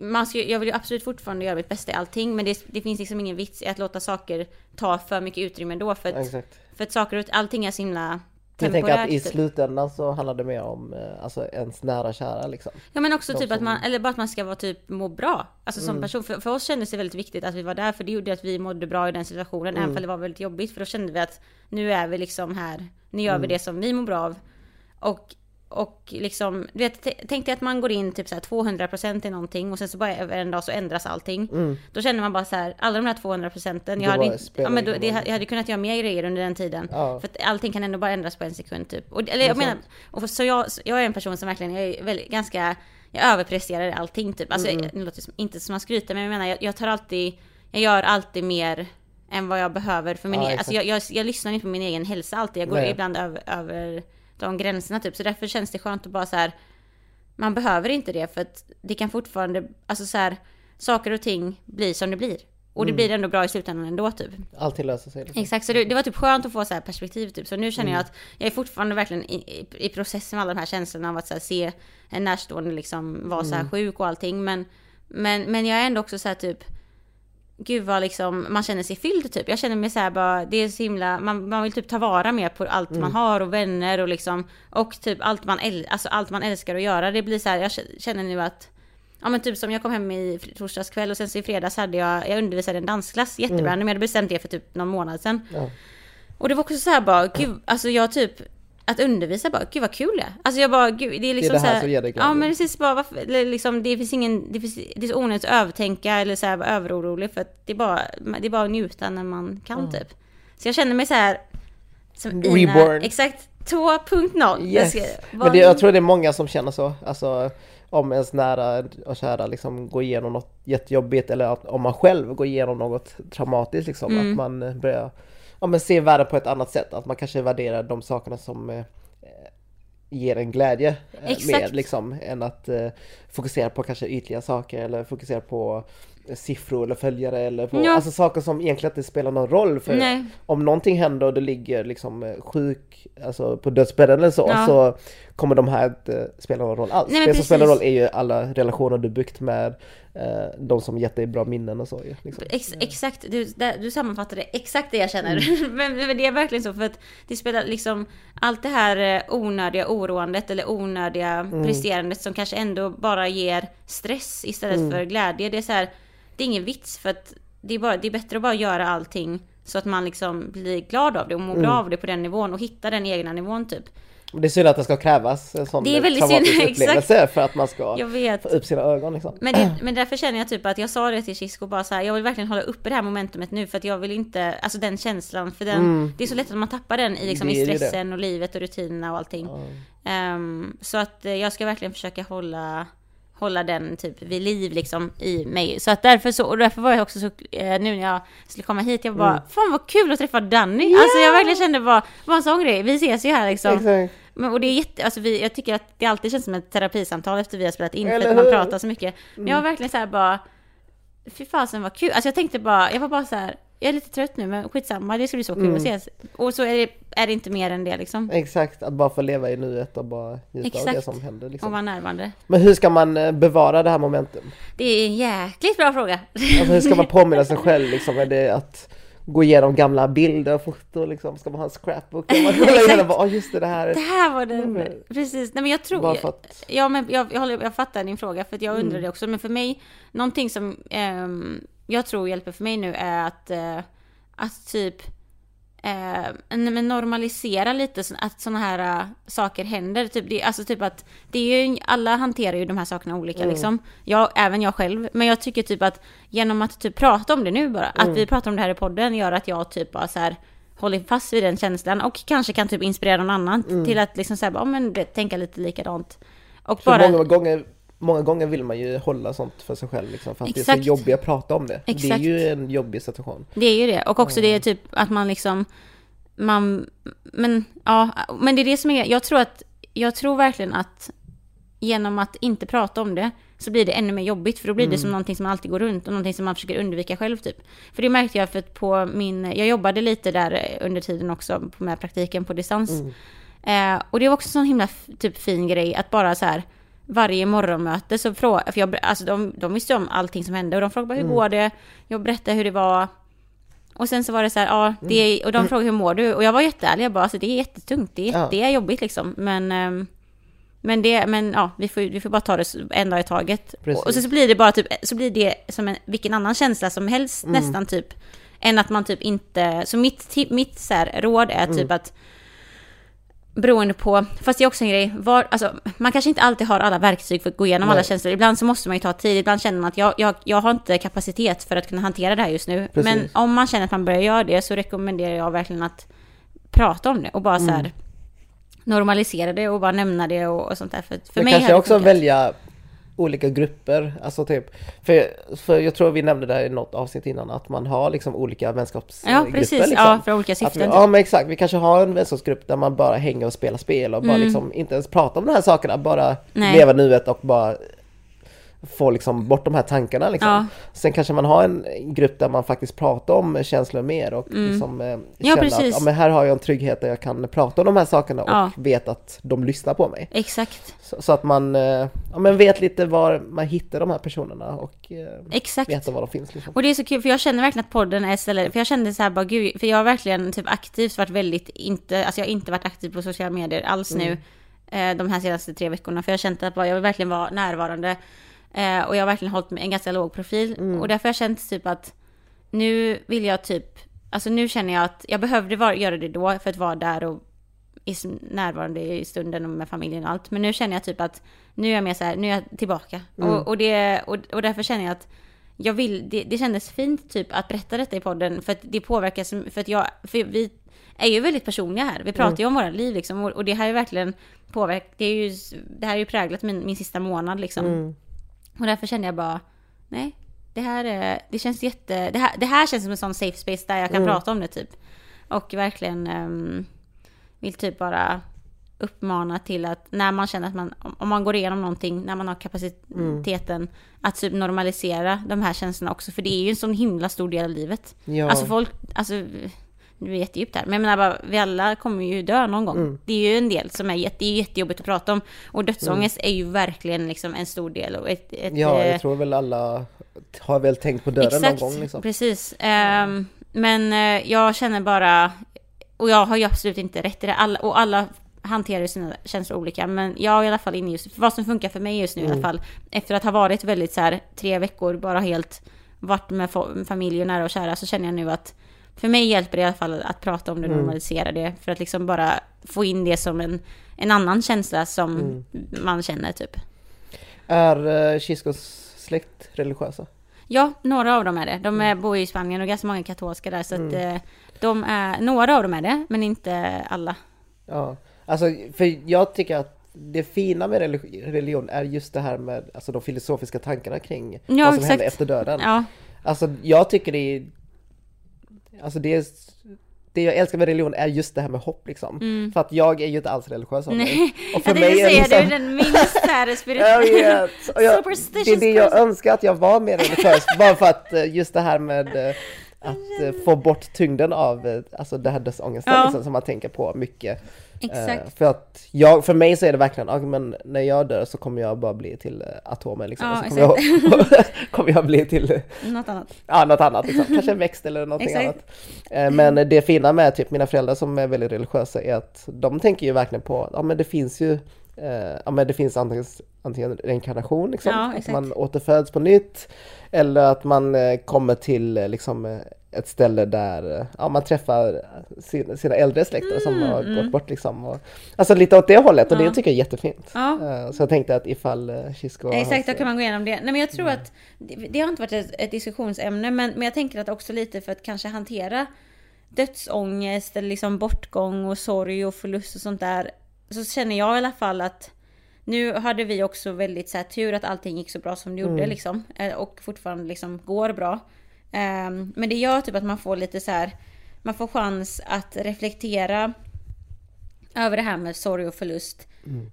[SPEAKER 2] man ska, jag vill ju absolut fortfarande göra mitt bästa i allting, men det, det finns liksom ingen vits i att låta saker ta för mycket utrymme då. För att,
[SPEAKER 1] Exakt.
[SPEAKER 2] för att saker och allting är så himla
[SPEAKER 1] Jag
[SPEAKER 2] temporärt.
[SPEAKER 1] tänker att i
[SPEAKER 2] typ.
[SPEAKER 1] slutändan så handlar det mer om eh, alltså, ens nära kära liksom.
[SPEAKER 2] Ja men också
[SPEAKER 1] De
[SPEAKER 2] typ att
[SPEAKER 1] som-
[SPEAKER 2] man, eller bara att man ska vara typ må bra. Alltså
[SPEAKER 1] Mm.
[SPEAKER 2] som person. För, för oss kändes det väldigt viktigt att vi var där för det gjorde att vi mådde bra i den situationen.
[SPEAKER 1] Mm.
[SPEAKER 2] Även om det var väldigt jobbigt. För då kände vi att nu är vi liksom här. Nu gör
[SPEAKER 1] Mm.
[SPEAKER 2] vi det som vi mår bra av. Och, och liksom, du vet, tänk dig att man går in typ så här 200% i någonting och sen så bara över en dag så ändras allting. Då känner man bara så här, alla de här 200 procenten, jag hade, ja, men då, det, jag hade kunnat göra mer grejer under den tiden.
[SPEAKER 1] Ja.
[SPEAKER 2] För att allting kan ändå bara ändras på en sekund typ. Och, eller jag menar, och så jag, så jag är en person som verkligen, jag är väldigt, ganska, jag överpresterar allting typ. Alltså
[SPEAKER 1] Mm.
[SPEAKER 2] det låter som, inte som att skryta men jag menar jag, jag tar alltid, jag gör alltid mer än vad jag behöver för min
[SPEAKER 1] Ja,
[SPEAKER 2] egen, alltså jag, jag, jag lyssnar inte på min egen hälsa alltid. Jag går
[SPEAKER 1] Nej.
[SPEAKER 2] ibland över, över de gränserna typ. Så därför känns det skönt att bara så här. Man behöver inte det för att det kan fortfarande, alltså så här, saker och ting blir som det blir. Och det
[SPEAKER 1] Mm.
[SPEAKER 2] blir ändå bra i slutändan ändå typ.
[SPEAKER 1] Allting löser sig. Liksom.
[SPEAKER 2] Exakt, så det, det var typ skönt att få så här perspektiv typ. Så nu känner
[SPEAKER 1] Mm.
[SPEAKER 2] jag att jag är fortfarande verkligen i, i, i processen med alla de här känslorna av att så här, se en närstående liksom vara så
[SPEAKER 1] Mm.
[SPEAKER 2] här sjuk och allting. Men, men, men jag är ändå också så här typ Gud vad liksom man känner sig fylld typ. Jag känner mig så här bara, det är så himla, man, man vill typ ta vara mer på allt
[SPEAKER 1] Mm.
[SPEAKER 2] man har och vänner och liksom och typ allt man, äl, alltså allt man älskar att göra. Det blir så här, jag känner nu att Ja men typ som jag kom hem i torsdags kväll och sen så i fredags hade jag, jag undervisade en dansklass jättebra,
[SPEAKER 1] Mm.
[SPEAKER 2] men jag hade bestämt det för typ någon månad sedan.
[SPEAKER 1] Ja.
[SPEAKER 2] Och det var också så här bara, gud, alltså jag typ att undervisa bara, gud vad kul det är. Alltså jag bara, gud, det är liksom
[SPEAKER 1] det här
[SPEAKER 2] så här,
[SPEAKER 1] som ger dig glädje.
[SPEAKER 2] Ja men precis bara, varför, liksom, det finns ingen, det, finns, det är så onödigt att övertänka eller så här vara överorolig för att det är bara, det är bara att njuta när man kan typ. Så jag känner mig så här som Ina,
[SPEAKER 1] Reborn.
[SPEAKER 2] exakt 2.0.
[SPEAKER 1] Yes.
[SPEAKER 2] Jag
[SPEAKER 1] Men det, jag tror det är många som känner så. Alltså om ens nära och kära liksom går igenom något jättejobbigt eller att, om man själv går igenom något traumatiskt liksom.
[SPEAKER 2] Mm.
[SPEAKER 1] Att man börjar ja, men se världen på ett annat sätt. Att man kanske värderar de sakerna som eh, ger en glädje eh, mer liksom än att eh, fokusera på kanske ytliga saker eller fokusera på eh, siffror eller följare eller på
[SPEAKER 2] Ja.
[SPEAKER 1] alltså saker som egentligen inte spelar någon roll för
[SPEAKER 2] Nej.
[SPEAKER 1] om någonting händer och du ligger liksom eh, sjuk alltså på dödsbädden eller så
[SPEAKER 2] Ja.
[SPEAKER 1] så kommer de här inte spela någon roll alls.
[SPEAKER 2] Nej,
[SPEAKER 1] det som spelar roll är ju alla relationer du byggt med eh, de som gett dig bra minnen och så ju, liksom.
[SPEAKER 2] Ex, exakt, du, där, du sammanfattade exakt det jag känner.
[SPEAKER 1] Mm.
[SPEAKER 2] men, men det är verkligen så för att det spelar liksom allt det här eh, onödiga oroandet eller onödiga
[SPEAKER 1] Mm.
[SPEAKER 2] presterandet som kanske ändå bara ger stress istället
[SPEAKER 1] Mm.
[SPEAKER 2] för glädje. Det är så här, det är ingen vits för att det är, bara, det är bättre att bara göra allting så att man liksom blir glad av det och mår
[SPEAKER 1] Mm.
[SPEAKER 2] bra av det på den nivån och hitta den egna nivån typ.
[SPEAKER 1] Det är synd att det ska krävas en sån
[SPEAKER 2] Det är väldigt synd,
[SPEAKER 1] upplevelse för att man ska få upp sina ögon liksom.
[SPEAKER 2] Men, det, men därför känner jag typ att jag sa det till Chisko bara så här, jag vill verkligen hålla uppe det här momentumet nu för att jag vill inte, alltså den känslan, för den, det är så lätt att man tappar den i, liksom,
[SPEAKER 1] Mm.
[SPEAKER 2] I stressen och livet och rutinerna och allting. Ehm, så att eh, jag ska verkligen försöka hålla, hålla den typ vid liv liksom i mig. Så att därför så, och därför var jag också så, eh, nu när jag skulle komma hit, jag bara,
[SPEAKER 1] Mm.
[SPEAKER 2] fan vad kul att träffa Danny! Alltså jag verkligen kände bara, bara en sån grej, vi ses ju här liksom.
[SPEAKER 1] Exakt.
[SPEAKER 2] Men, och det är jätte, alltså vi, jag tycker att det alltid känns som ett terapisamtal efter vi har spelat in, för
[SPEAKER 1] Eller
[SPEAKER 2] att man pratar så mycket. Men jag var verkligen så här bara, fy fasen vad kul. Alltså jag tänkte bara, jag var bara så här, jag är lite trött nu men skitsamma, det ska bli så kul att ses. Och så är det, är det inte mer än det liksom.
[SPEAKER 1] Exakt, att bara få leva i nuet och bara njuta av det
[SPEAKER 2] Exakt.
[SPEAKER 1] som händer
[SPEAKER 2] Och
[SPEAKER 1] liksom.
[SPEAKER 2] vara närvarande.
[SPEAKER 1] Men hur ska man eh, bevara det här momentum?
[SPEAKER 2] Det är en jäkligt bra fråga.
[SPEAKER 1] Alltså hur ska man påminna sig själv liksom? Är det att gå igenom gamla bilder och foton liksom? Ska man ha en scrapbook? Man
[SPEAKER 2] Exakt.
[SPEAKER 1] igenom bara, oh, just det, det här
[SPEAKER 2] Det
[SPEAKER 1] är...
[SPEAKER 2] här var den,
[SPEAKER 1] Mm.
[SPEAKER 2] precis. Nej men jag tror,
[SPEAKER 1] Bara för att...
[SPEAKER 2] Ja, men jag, jag, håller, jag fattar din fråga för att jag undrar
[SPEAKER 1] Mm.
[SPEAKER 2] det också. Men för mig, någonting som ehm, jag tror hjälper för mig nu är att, eh, att typ eh, normalisera lite så att sådana här uh, saker händer. Typ, det, alltså typ att det är ju, alla hanterar ju de här sakerna olika
[SPEAKER 1] Mm.
[SPEAKER 2] liksom. Jag, även jag själv. Men jag tycker typ att genom att typ prata om det nu bara,
[SPEAKER 1] Mm.
[SPEAKER 2] att vi pratar om det här i podden gör att jag typ bara så här håller fast vid den känslan och kanske kan typ inspirera någon annan
[SPEAKER 1] Mm.
[SPEAKER 2] till att liksom säga, ja men tänka lite likadant. Och
[SPEAKER 1] För
[SPEAKER 2] bara,
[SPEAKER 1] många, gånger, många gånger vill man ju hålla sånt för sig själv liksom, för att det är
[SPEAKER 2] Exakt.
[SPEAKER 1] så jobbigt att prata om det. Det är
[SPEAKER 2] Exakt.
[SPEAKER 1] ju en jobbig situation.
[SPEAKER 2] Det är ju det. Och också det är typ att man liksom, man, men ja, men det är det som är, jag tror att, jag tror verkligen att genom att inte prata om det så blir det ännu mer jobbigt för då blir det som någonting som alltid går runt och någonting som man försöker undvika själv typ. För det märkte jag för att på min, jag jobbade lite där under tiden också med praktiken på distans. Eh, och det var också en sån himla typ fin grej att bara så här varje morgonmöte så frågade, för jag, alltså de, de visste om allting som hände och de frågade bara hur går det? Jag berättade hur det var. Och sen så var det så här, ja, det är, och de frågade hur mår du? Och jag var jätteärlig, jag bara alltså det är jättetungt, det är,
[SPEAKER 1] Ja.
[SPEAKER 2] det är jobbigt liksom. Men, ehm, men det, men ja, vi får, vi får bara ta det en dag i taget.
[SPEAKER 1] Precis.
[SPEAKER 2] Och, så, så blir det bara typ, så blir det som en, vilken annan känsla som helst nästan typ. Än att man typ inte, så mitt, mitt så här, råd är typ att Beroende på, fast det är också en grej, var, alltså, man kanske inte alltid har alla verktyg för att gå igenom alla
[SPEAKER 1] Nej.
[SPEAKER 2] känslor. Ibland så måste man ju ta tid, ibland känner man att jag, jag, jag har inte kapacitet för att kunna hantera det här just nu.
[SPEAKER 1] Precis.
[SPEAKER 2] Men om man känner att man börjar göra det så rekommenderar jag verkligen att prata om det och bara så
[SPEAKER 1] Mm.
[SPEAKER 2] här normalisera det och bara nämna det och, och sånt där. För, för
[SPEAKER 1] Men
[SPEAKER 2] mig
[SPEAKER 1] kanske också
[SPEAKER 2] funkat.
[SPEAKER 1] välja olika grupper, alltså typ, för, för jag tror vi nämnde det här i något avsnitt innan, att man har liksom olika vänskapsgrupper.
[SPEAKER 2] Ja, precis.
[SPEAKER 1] Liksom.
[SPEAKER 2] Ja, för olika
[SPEAKER 1] Att vi,
[SPEAKER 2] syften. typ.
[SPEAKER 1] ja men exakt, vi kanske har en vänskapsgrupp där man bara hänger och spelar spel och bara liksom inte ens pratar om de här sakerna, bara
[SPEAKER 2] Mm. Nej.
[SPEAKER 1] leva nuet och bara få liksom bort de här tankarna liksom.
[SPEAKER 2] Ja.
[SPEAKER 1] Sen kanske man har en grupp där man faktiskt pratar om känslor mer och liksom eh,
[SPEAKER 2] Mm. Ja,
[SPEAKER 1] känner att ja, men här har jag en trygghet där jag kan prata om de här sakerna och
[SPEAKER 2] Ja.
[SPEAKER 1] vet att de lyssnar på mig.
[SPEAKER 2] Exakt.
[SPEAKER 1] Så, så att man eh, ja, men vet lite var man hittar de här personerna och eh,
[SPEAKER 2] Exakt.
[SPEAKER 1] vet var de finns. Liksom.
[SPEAKER 2] Och det är så kul för jag känner verkligen att podden är ett ställe, för jag kände så här bara gud, för jag har verkligen typ aktivt varit väldigt inte, alltså jag har inte varit aktiv på sociala medier alls nu eh, de här senaste tre veckorna för jag har känt att jag vill verkligen vara närvarande eh, och jag har verkligen hållit en ganska låg profil och därför har jag känt typ att nu vill jag typ, alltså nu känner jag att jag behövde vara, göra det då för att vara där och i, närvarande i stunden och med familjen och allt. Men nu känner jag typ att nu är jag mer så här, nu är jag tillbaka. Och, och, det, och, och därför känner jag att jag vill, det, det kändes fint typ att berätta detta i podden för att det påverkar, för att jag, för vi är ju väldigt personliga här. Vi pratar ju om våra liv liksom och, och det här är ju verkligen påverkat, det är ju, det här är ju präglat min, min sista månad liksom. Och därför kände jag bara, nej, det här, är, det känns jätte, det här, det här känns som en sån safe space där jag kan prata om det typ. Och verkligen ehm, vill typ bara uppmana till att när man känner att man, om- man går igenom någonting, när man har kapaciteten, att typ normalisera de här känslorna också. För det är ju en sån himla stor del av livet.
[SPEAKER 1] Ja.
[SPEAKER 2] Alltså folk, alltså, det är jättedjupt här, men jag menar bara, vi alla kommer ju dö någon gång.
[SPEAKER 1] Mm.
[SPEAKER 2] Det är ju en del som är, jätte, är jättejobbigt att prata om. Och dödsångest
[SPEAKER 1] Mm.
[SPEAKER 2] är ju verkligen liksom en stor del. Och ett, ett,
[SPEAKER 1] ja,
[SPEAKER 2] eh,
[SPEAKER 1] jag tror väl alla har väl tänkt på döden
[SPEAKER 2] Exakt,
[SPEAKER 1] någon gång. Liksom.
[SPEAKER 2] precis. Ehm, men eh, jag känner bara, och jag har ju absolut inte rätt i det, alla, och alla hanterar sina känslor olika, men jag är i alla fall inne just, vad som funkar för mig just nu i alla fall, efter att ha varit väldigt så här tre veckor, bara helt varit med familj och nära och kära, så känner jag nu att för mig hjälper det i alla fall att prata om det, normalisera det, för att liksom bara få in det som en, en annan känsla som man känner typ.
[SPEAKER 1] Är uh, Kiskos släkt religiösa?
[SPEAKER 2] Ja, några av dem är det. De är, bor ju i Spanien och ganska många katolska där. Så att eh, de är, några av dem är det, men inte alla.
[SPEAKER 1] Ja, alltså för jag tycker att det fina med religi- religion är just det här med alltså, de filosofiska tankarna kring
[SPEAKER 2] Ja,
[SPEAKER 1] vad som
[SPEAKER 2] exakt.
[SPEAKER 1] händer efter döden.
[SPEAKER 2] Ja,
[SPEAKER 1] Alltså jag tycker det är... Alltså det är... Det jag älskar med religion är just det här med hopp liksom. För att jag är ju inte alls religiös av mig.
[SPEAKER 2] Mm.
[SPEAKER 1] Och
[SPEAKER 2] Jag tänkte säga, du är
[SPEAKER 1] liksom-
[SPEAKER 2] den minst spirituella.
[SPEAKER 1] det är det jag
[SPEAKER 2] person.
[SPEAKER 1] önskar att jag var mer religiös, bara för att eh, just det här med eh, att eh, få bort tyngden av alltså det här dödsångesten
[SPEAKER 2] Ja.
[SPEAKER 1] liksom, som man tänker på mycket. Eh,
[SPEAKER 2] Exakt.
[SPEAKER 1] för att jag, för mig så är det verkligen, ah, men när jag dör så kommer jag bara bli till eh, atomer liksom.
[SPEAKER 2] Ja,
[SPEAKER 1] så kommer, jag, kommer jag bli till eh,
[SPEAKER 2] Något annat.
[SPEAKER 1] Ja, något annat liksom. Kanske en växt eller någonting annat. Eh, Men det fina med typ mina föräldrar som är väldigt religiösa är att de tänker ju verkligen på, ja men det finns ju, eh, ja men det finns antingen, antingen reinkarnation liksom,
[SPEAKER 2] Ja,
[SPEAKER 1] att man återföds på nytt, eller att man eh, kommer till eh, liksom eh, ett ställe där eh, ja, man träffar sin, sina äldre släkter som
[SPEAKER 2] Mm,
[SPEAKER 1] har
[SPEAKER 2] mm.
[SPEAKER 1] gått bort liksom. Och, alltså lite åt det hållet och
[SPEAKER 2] Ja.
[SPEAKER 1] det tycker jag är jättefint.
[SPEAKER 2] Ja.
[SPEAKER 1] Eh, Så jag tänkte att ifall eh, Kisko har
[SPEAKER 2] Exakt, då kan man gå igenom det. Nej men jag tror
[SPEAKER 1] Mm.
[SPEAKER 2] att det, det har inte varit ett, ett diskussionsämne men, men jag tänker att också lite för att kanske hantera dödsångest eller liksom bortgång och sorg och förlust och sånt där. Så känner jag i alla fall att nu hade vi också väldigt så här, tur att allting gick så bra som det gjorde
[SPEAKER 1] Mm.
[SPEAKER 2] liksom. eh, Och fortfarande liksom går bra. Ehm, men det gör typ att man får lite så här, man får chans att reflektera över det här med sorg och förlust.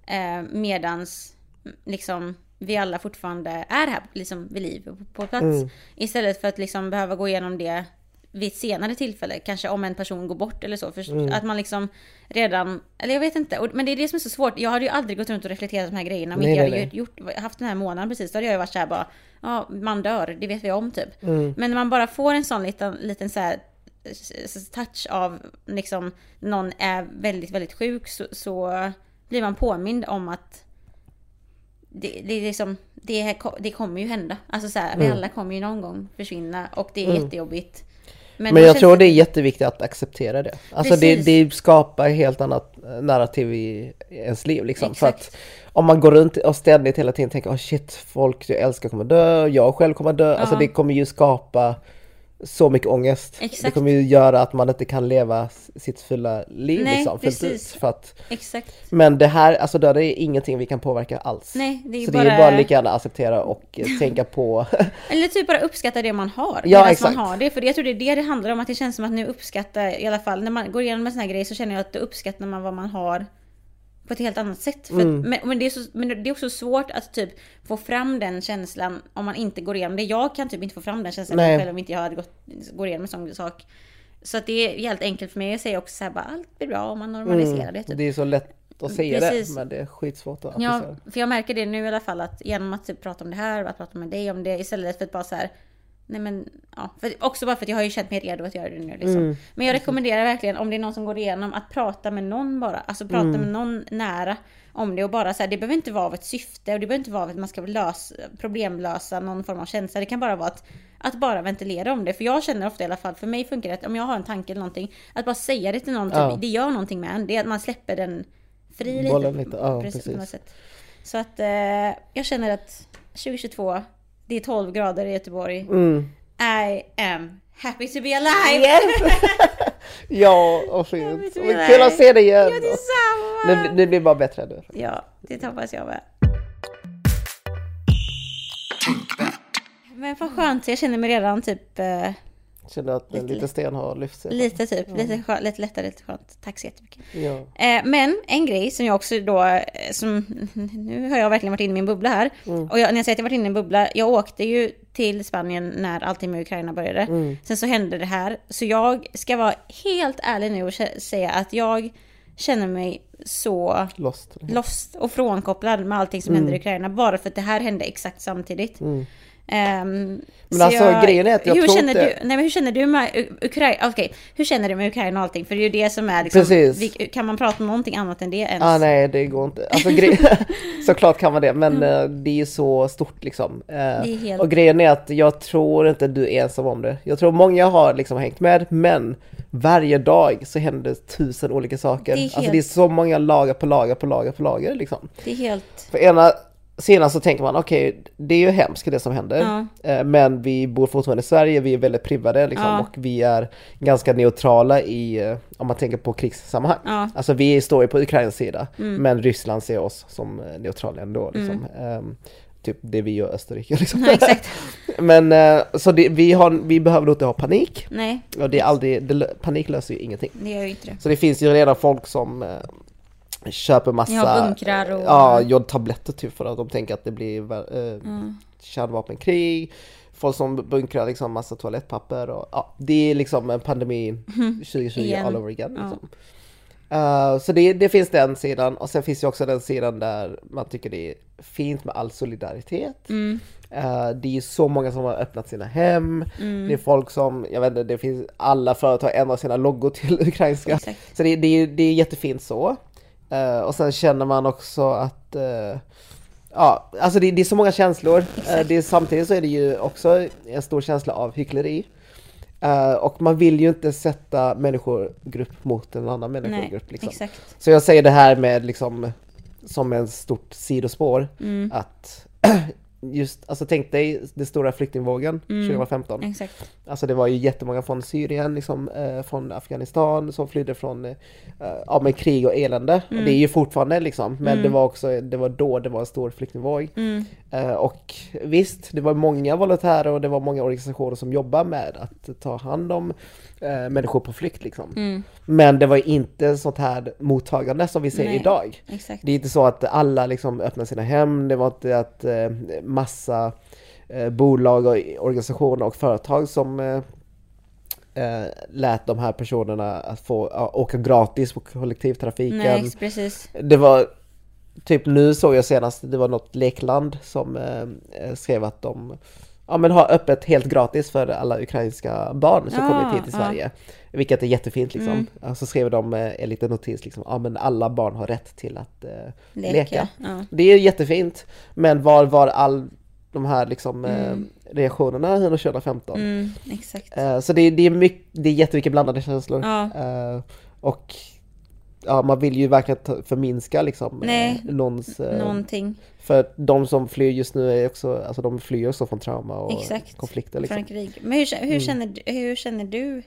[SPEAKER 2] Eh, medans mm, liksom vi alla fortfarande är här liksom vid liv och på plats.
[SPEAKER 1] Mm.
[SPEAKER 2] Istället för att liksom behöva gå igenom det vid ett senare tillfälle. Kanske om en person går bort eller så. För
[SPEAKER 1] Mm.
[SPEAKER 2] Att man liksom redan, eller jag vet inte. Men det är det som är så svårt. Jag hade ju aldrig gått runt och reflekterat de här grejerna. Om inte jag hade gjort, haft den här månaden precis. Då hade jag ju varit såhär bara, ja man dör, det vet vi om typ.
[SPEAKER 1] Mm.
[SPEAKER 2] Men när man bara får en sån liten, liten så här touch av liksom någon är väldigt, väldigt sjuk så, så blir man påmind om att det, det är liksom, det, det kommer ju hända. Alltså så här, vi
[SPEAKER 1] Mm.
[SPEAKER 2] alla kommer ju någon gång försvinna och det är
[SPEAKER 1] Mm.
[SPEAKER 2] jättejobbigt.
[SPEAKER 1] Men
[SPEAKER 2] då
[SPEAKER 1] jag tror det är jätteviktigt att acceptera det. Alltså det, det skapar helt annat narrativ i ens liv liksom. För
[SPEAKER 2] Exakt.
[SPEAKER 1] att om man går runt och ständigt hela tiden tänker oh shit, folk jag älskar kommer dö, jag själv kommer dö. Alltså
[SPEAKER 2] Ja.
[SPEAKER 1] det kommer ju skapa så mycket ångest. Det
[SPEAKER 2] Exakt.
[SPEAKER 1] kommer ju göra att man inte kan leva sitt fulla liv
[SPEAKER 2] Nej,
[SPEAKER 1] liksom. fullt ut. För att,
[SPEAKER 2] Exakt.
[SPEAKER 1] men det här, alltså det är ingenting vi kan påverka alls.
[SPEAKER 2] Nej, det är
[SPEAKER 1] så
[SPEAKER 2] bara...
[SPEAKER 1] det är bara lika gärna acceptera och tänka på
[SPEAKER 2] Eller typ bara uppskatta det man har.
[SPEAKER 1] Ja, exakt.
[SPEAKER 2] man har det. För jag tror det är det det handlar om. Att det känns som att nu uppskattar, i alla fall när man går igenom en sån här grej så känner jag att då uppskattar man vad man har på ett helt annat sätt. För
[SPEAKER 1] Mm.
[SPEAKER 2] att, men, men, det är så, men det är också svårt att typ få fram den känslan om man inte går igenom det. Jag kan typ inte få fram den känslan själv om inte jag hade gått, går igenom en sån sak. Så att det är helt enkelt för mig. Jag säger också så här bara allt blir bra om man normaliserar det. Typ.
[SPEAKER 1] Det är så lätt att säga
[SPEAKER 2] Precis.
[SPEAKER 1] det, men det är skitsvårt att
[SPEAKER 2] Ja,
[SPEAKER 1] applicera.
[SPEAKER 2] för jag märker det nu i alla fall att genom att typ prata om det här och att prata med dig om det istället för att bara så här Nej men ja, för, också bara för att jag har ju känt mig redo att göra det nu liksom.
[SPEAKER 1] Mm.
[SPEAKER 2] Men jag rekommenderar verkligen om det är någon som går igenom att prata med någon bara. Alltså prata
[SPEAKER 1] Mm.
[SPEAKER 2] med någon nära om det och bara så här, det behöver inte vara av ett syfte och det behöver inte vara av att man ska lösa, problemlösa någon form av känsla. Det kan bara vara att, att bara ventilera om det. För jag känner ofta i alla fall, för mig funkar det att om jag har en tanke eller någonting, att bara säga det till någon, typ,
[SPEAKER 1] Ja.
[SPEAKER 2] det gör någonting med en. Det är att man släpper den fri lite.
[SPEAKER 1] Bollen lite, ja,
[SPEAKER 2] precis.
[SPEAKER 1] Precis.
[SPEAKER 2] Så att eh, jag känner att 2022, det är 12 grader i Göteborg.
[SPEAKER 1] Mm.
[SPEAKER 2] I am happy to be alive!
[SPEAKER 1] Yes! ja, och
[SPEAKER 2] Jag
[SPEAKER 1] fint. Kul att se dig igen!
[SPEAKER 2] Ja, detsamma!
[SPEAKER 1] Det, det blir bara bättre nu.
[SPEAKER 2] Ja, det hoppas jag med. Men vad skönt, jag känner mig redan typ eh,
[SPEAKER 1] Känner att en
[SPEAKER 2] Lite
[SPEAKER 1] liten sten har lyft sig.
[SPEAKER 2] lite typ, lite, skö- lite lättare, lite skönt. Tack så jättemycket.
[SPEAKER 1] Ja.
[SPEAKER 2] Eh, men en grej som jag också då, eh, som, nu har jag verkligen varit inne i min bubbla här. Och jag, när jag säger att jag varit inne i en bubbla, jag åkte ju till Spanien när allting med Ukraina började. Sen så hände det här. Så jag ska vara helt ärlig nu och säga att jag känner mig så
[SPEAKER 1] Lost.
[SPEAKER 2] lost och frånkopplad med allting som händer i Ukraina. Bara för att det här hände exakt samtidigt.
[SPEAKER 1] Mm.
[SPEAKER 2] Ehm,
[SPEAKER 1] Men
[SPEAKER 2] så
[SPEAKER 1] alltså, grejen är att jag
[SPEAKER 2] hur
[SPEAKER 1] tror
[SPEAKER 2] känner
[SPEAKER 1] inte-
[SPEAKER 2] du, nej men hur känner du med Ukraina? Okej, hur känner du med Ukraina och allting? För det är ju det som är liksom,
[SPEAKER 1] Precis.
[SPEAKER 2] vi, kan man prata om någonting annat än det ens?
[SPEAKER 1] Ah, nej, det går inte. Alltså, gre- Såklart kan man det, men eh, det är ju så stort liksom. Eh,
[SPEAKER 2] helt-
[SPEAKER 1] Och grejen är att jag tror inte du är ensam om det. Jag tror många har liksom hängt med, men varje dag så händer det tusen olika saker.
[SPEAKER 2] Det
[SPEAKER 1] Alltså
[SPEAKER 2] helt-
[SPEAKER 1] det är så många lager på lager på lager på lager liksom.
[SPEAKER 2] Det är helt...
[SPEAKER 1] För ena sidan så tänker man okej, det är ju hemskt det som händer.
[SPEAKER 2] Ja.
[SPEAKER 1] Eh, Men vi bor fortfarande i Sverige, vi är väldigt privade liksom,
[SPEAKER 2] Ja.
[SPEAKER 1] och vi är ganska neutrala i, eh, om man tänker på krigssammanhang.
[SPEAKER 2] Ja.
[SPEAKER 1] Alltså vi står ju på Ukrainas sida,
[SPEAKER 2] Mm.
[SPEAKER 1] men Ryssland ser oss som eh, neutrala ändå. Liksom. Ehm, typ det vi gör i Österrike. Liksom.
[SPEAKER 2] Ja, exakt.
[SPEAKER 1] men så det, vi, har, vi behöver inte ha panik.
[SPEAKER 2] Nej,
[SPEAKER 1] Och det är aldrig, det, panik löser ju ingenting.
[SPEAKER 2] det gör ju inte det.
[SPEAKER 1] Så det finns ju redan folk som köper massa
[SPEAKER 2] Ja, bunkrar och-
[SPEAKER 1] ja, jodtabletter typ för att de tänker att det blir eh,
[SPEAKER 2] Mm.
[SPEAKER 1] kärnvapenkrig. Folk som bunkrar liksom massa toalettpapper och ja, det är liksom en pandemi 2020
[SPEAKER 2] Igen.
[SPEAKER 1] all over again.
[SPEAKER 2] Ja.
[SPEAKER 1] Liksom. Eh, så det, det finns den sidan och sen finns ju också den sidan där man tycker det är fint med all solidaritet.
[SPEAKER 2] Mm.
[SPEAKER 1] Eh, det är så många som har öppnat sina hem.
[SPEAKER 2] Mm.
[SPEAKER 1] Det är folk som, jag vet inte, det finns alla företag ändrar sina loggor till ukrainska.
[SPEAKER 2] Exakt.
[SPEAKER 1] Så det, det, det är jättefint så. Eh, och sen känner man också att eh, Ja, alltså det, det är så många känslor. Eh, det är, samtidigt så är det ju också en stor känsla av hyckleri. Eh, och man vill ju inte sätta människogrupp mot en annan
[SPEAKER 2] Nej,
[SPEAKER 1] människogrupp. Liksom.
[SPEAKER 2] exakt.
[SPEAKER 1] Så jag säger det här med liksom som en stort sidospår
[SPEAKER 2] Mm.
[SPEAKER 1] att just, alltså tänk dig den stora flyktingvågen
[SPEAKER 2] Mm.
[SPEAKER 1] 2015.
[SPEAKER 2] Exakt.
[SPEAKER 1] Alltså det var ju jättemånga från Syrien, liksom, eh, från Afghanistan som flydde från eh, ja, men krig och elände.
[SPEAKER 2] Mm.
[SPEAKER 1] Det är ju fortfarande liksom, men
[SPEAKER 2] Mm.
[SPEAKER 1] det var också, det var då det var en stor flyktingvåg.
[SPEAKER 2] Mm.
[SPEAKER 1] Eh, och visst, det var många volontärer och det var många organisationer som jobbar med att ta hand om eh, människor på flykt liksom.
[SPEAKER 2] Mm.
[SPEAKER 1] Men det var ju inte sånt här mottagande som vi ser
[SPEAKER 2] Nej.
[SPEAKER 1] idag.
[SPEAKER 2] Exakt.
[SPEAKER 1] Det är inte så att alla liksom öppnar sina hem, det var inte att eh, massa eh, bolag och organisationer och företag som eh, eh, lät de här personerna att få ja, åka gratis på kollektivtrafiken.
[SPEAKER 2] Nej, precis.
[SPEAKER 1] Det var typ nu såg jag senast, det var något lekland som eh, eh, skrev att de ja, men har öppet helt gratis för alla ukrainska barn som
[SPEAKER 2] Ja,
[SPEAKER 1] kommit hit till
[SPEAKER 2] ja.
[SPEAKER 1] Sverige. Vilket är jättefint liksom.
[SPEAKER 2] Mm.
[SPEAKER 1] Ja, Så skrev de eh, en liten notis liksom, ja men alla barn har rätt till att eh,
[SPEAKER 2] Leka.
[SPEAKER 1] leka.
[SPEAKER 2] Ja.
[SPEAKER 1] Det är jättefint, men var var all de här liksom eh,
[SPEAKER 2] Mm.
[SPEAKER 1] reaktionerna under 2015?
[SPEAKER 2] Mm, exakt.
[SPEAKER 1] Eh, Så det, det, är mycket, det är jättemycket blandade känslor.
[SPEAKER 2] Ja.
[SPEAKER 1] Eh, och ja, man vill ju verkligen förminska liksom eh,
[SPEAKER 2] Nej.
[SPEAKER 1] någons... eh,
[SPEAKER 2] Någonting.
[SPEAKER 1] För de som flyr just nu är också, alltså de flyr också från trauma och
[SPEAKER 2] Exakt.
[SPEAKER 1] konflikter liksom.
[SPEAKER 2] Från krig. Men hur, hur,
[SPEAKER 1] Mm.
[SPEAKER 2] känner, hur känner du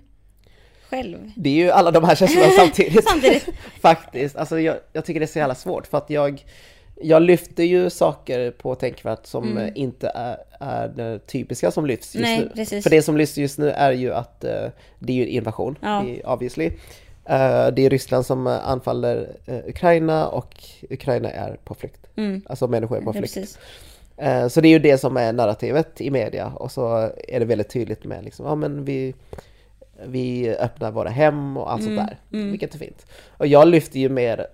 [SPEAKER 2] själv?
[SPEAKER 1] Det är ju alla de här känslorna samtidigt.
[SPEAKER 2] Samtidigt.
[SPEAKER 1] Faktiskt. Alltså jag, jag tycker det är så jävla svårt för att jag jag lyfter ju saker på Tänkvärt som
[SPEAKER 2] Mm.
[SPEAKER 1] inte är, är det typiska som lyfts just
[SPEAKER 2] Nej,
[SPEAKER 1] nu.
[SPEAKER 2] precis.
[SPEAKER 1] För det som lyfts just nu är ju att eh, det är ju invasion,
[SPEAKER 2] Ja.
[SPEAKER 1] det är obviously. Eh, det är Ryssland som eh, anfaller eh, Ukraina och Ukraina är på flykt.
[SPEAKER 2] Mm.
[SPEAKER 1] Alltså människor är på
[SPEAKER 2] Ja,
[SPEAKER 1] flykt. Eh, Så det är ju det som är narrativet i media och så är det väldigt tydligt med liksom, ja men vi, vi öppnar våra hem och allt
[SPEAKER 2] Mm,
[SPEAKER 1] sånt där,
[SPEAKER 2] mm.
[SPEAKER 1] vilket är fint. Och jag lyfter ju mer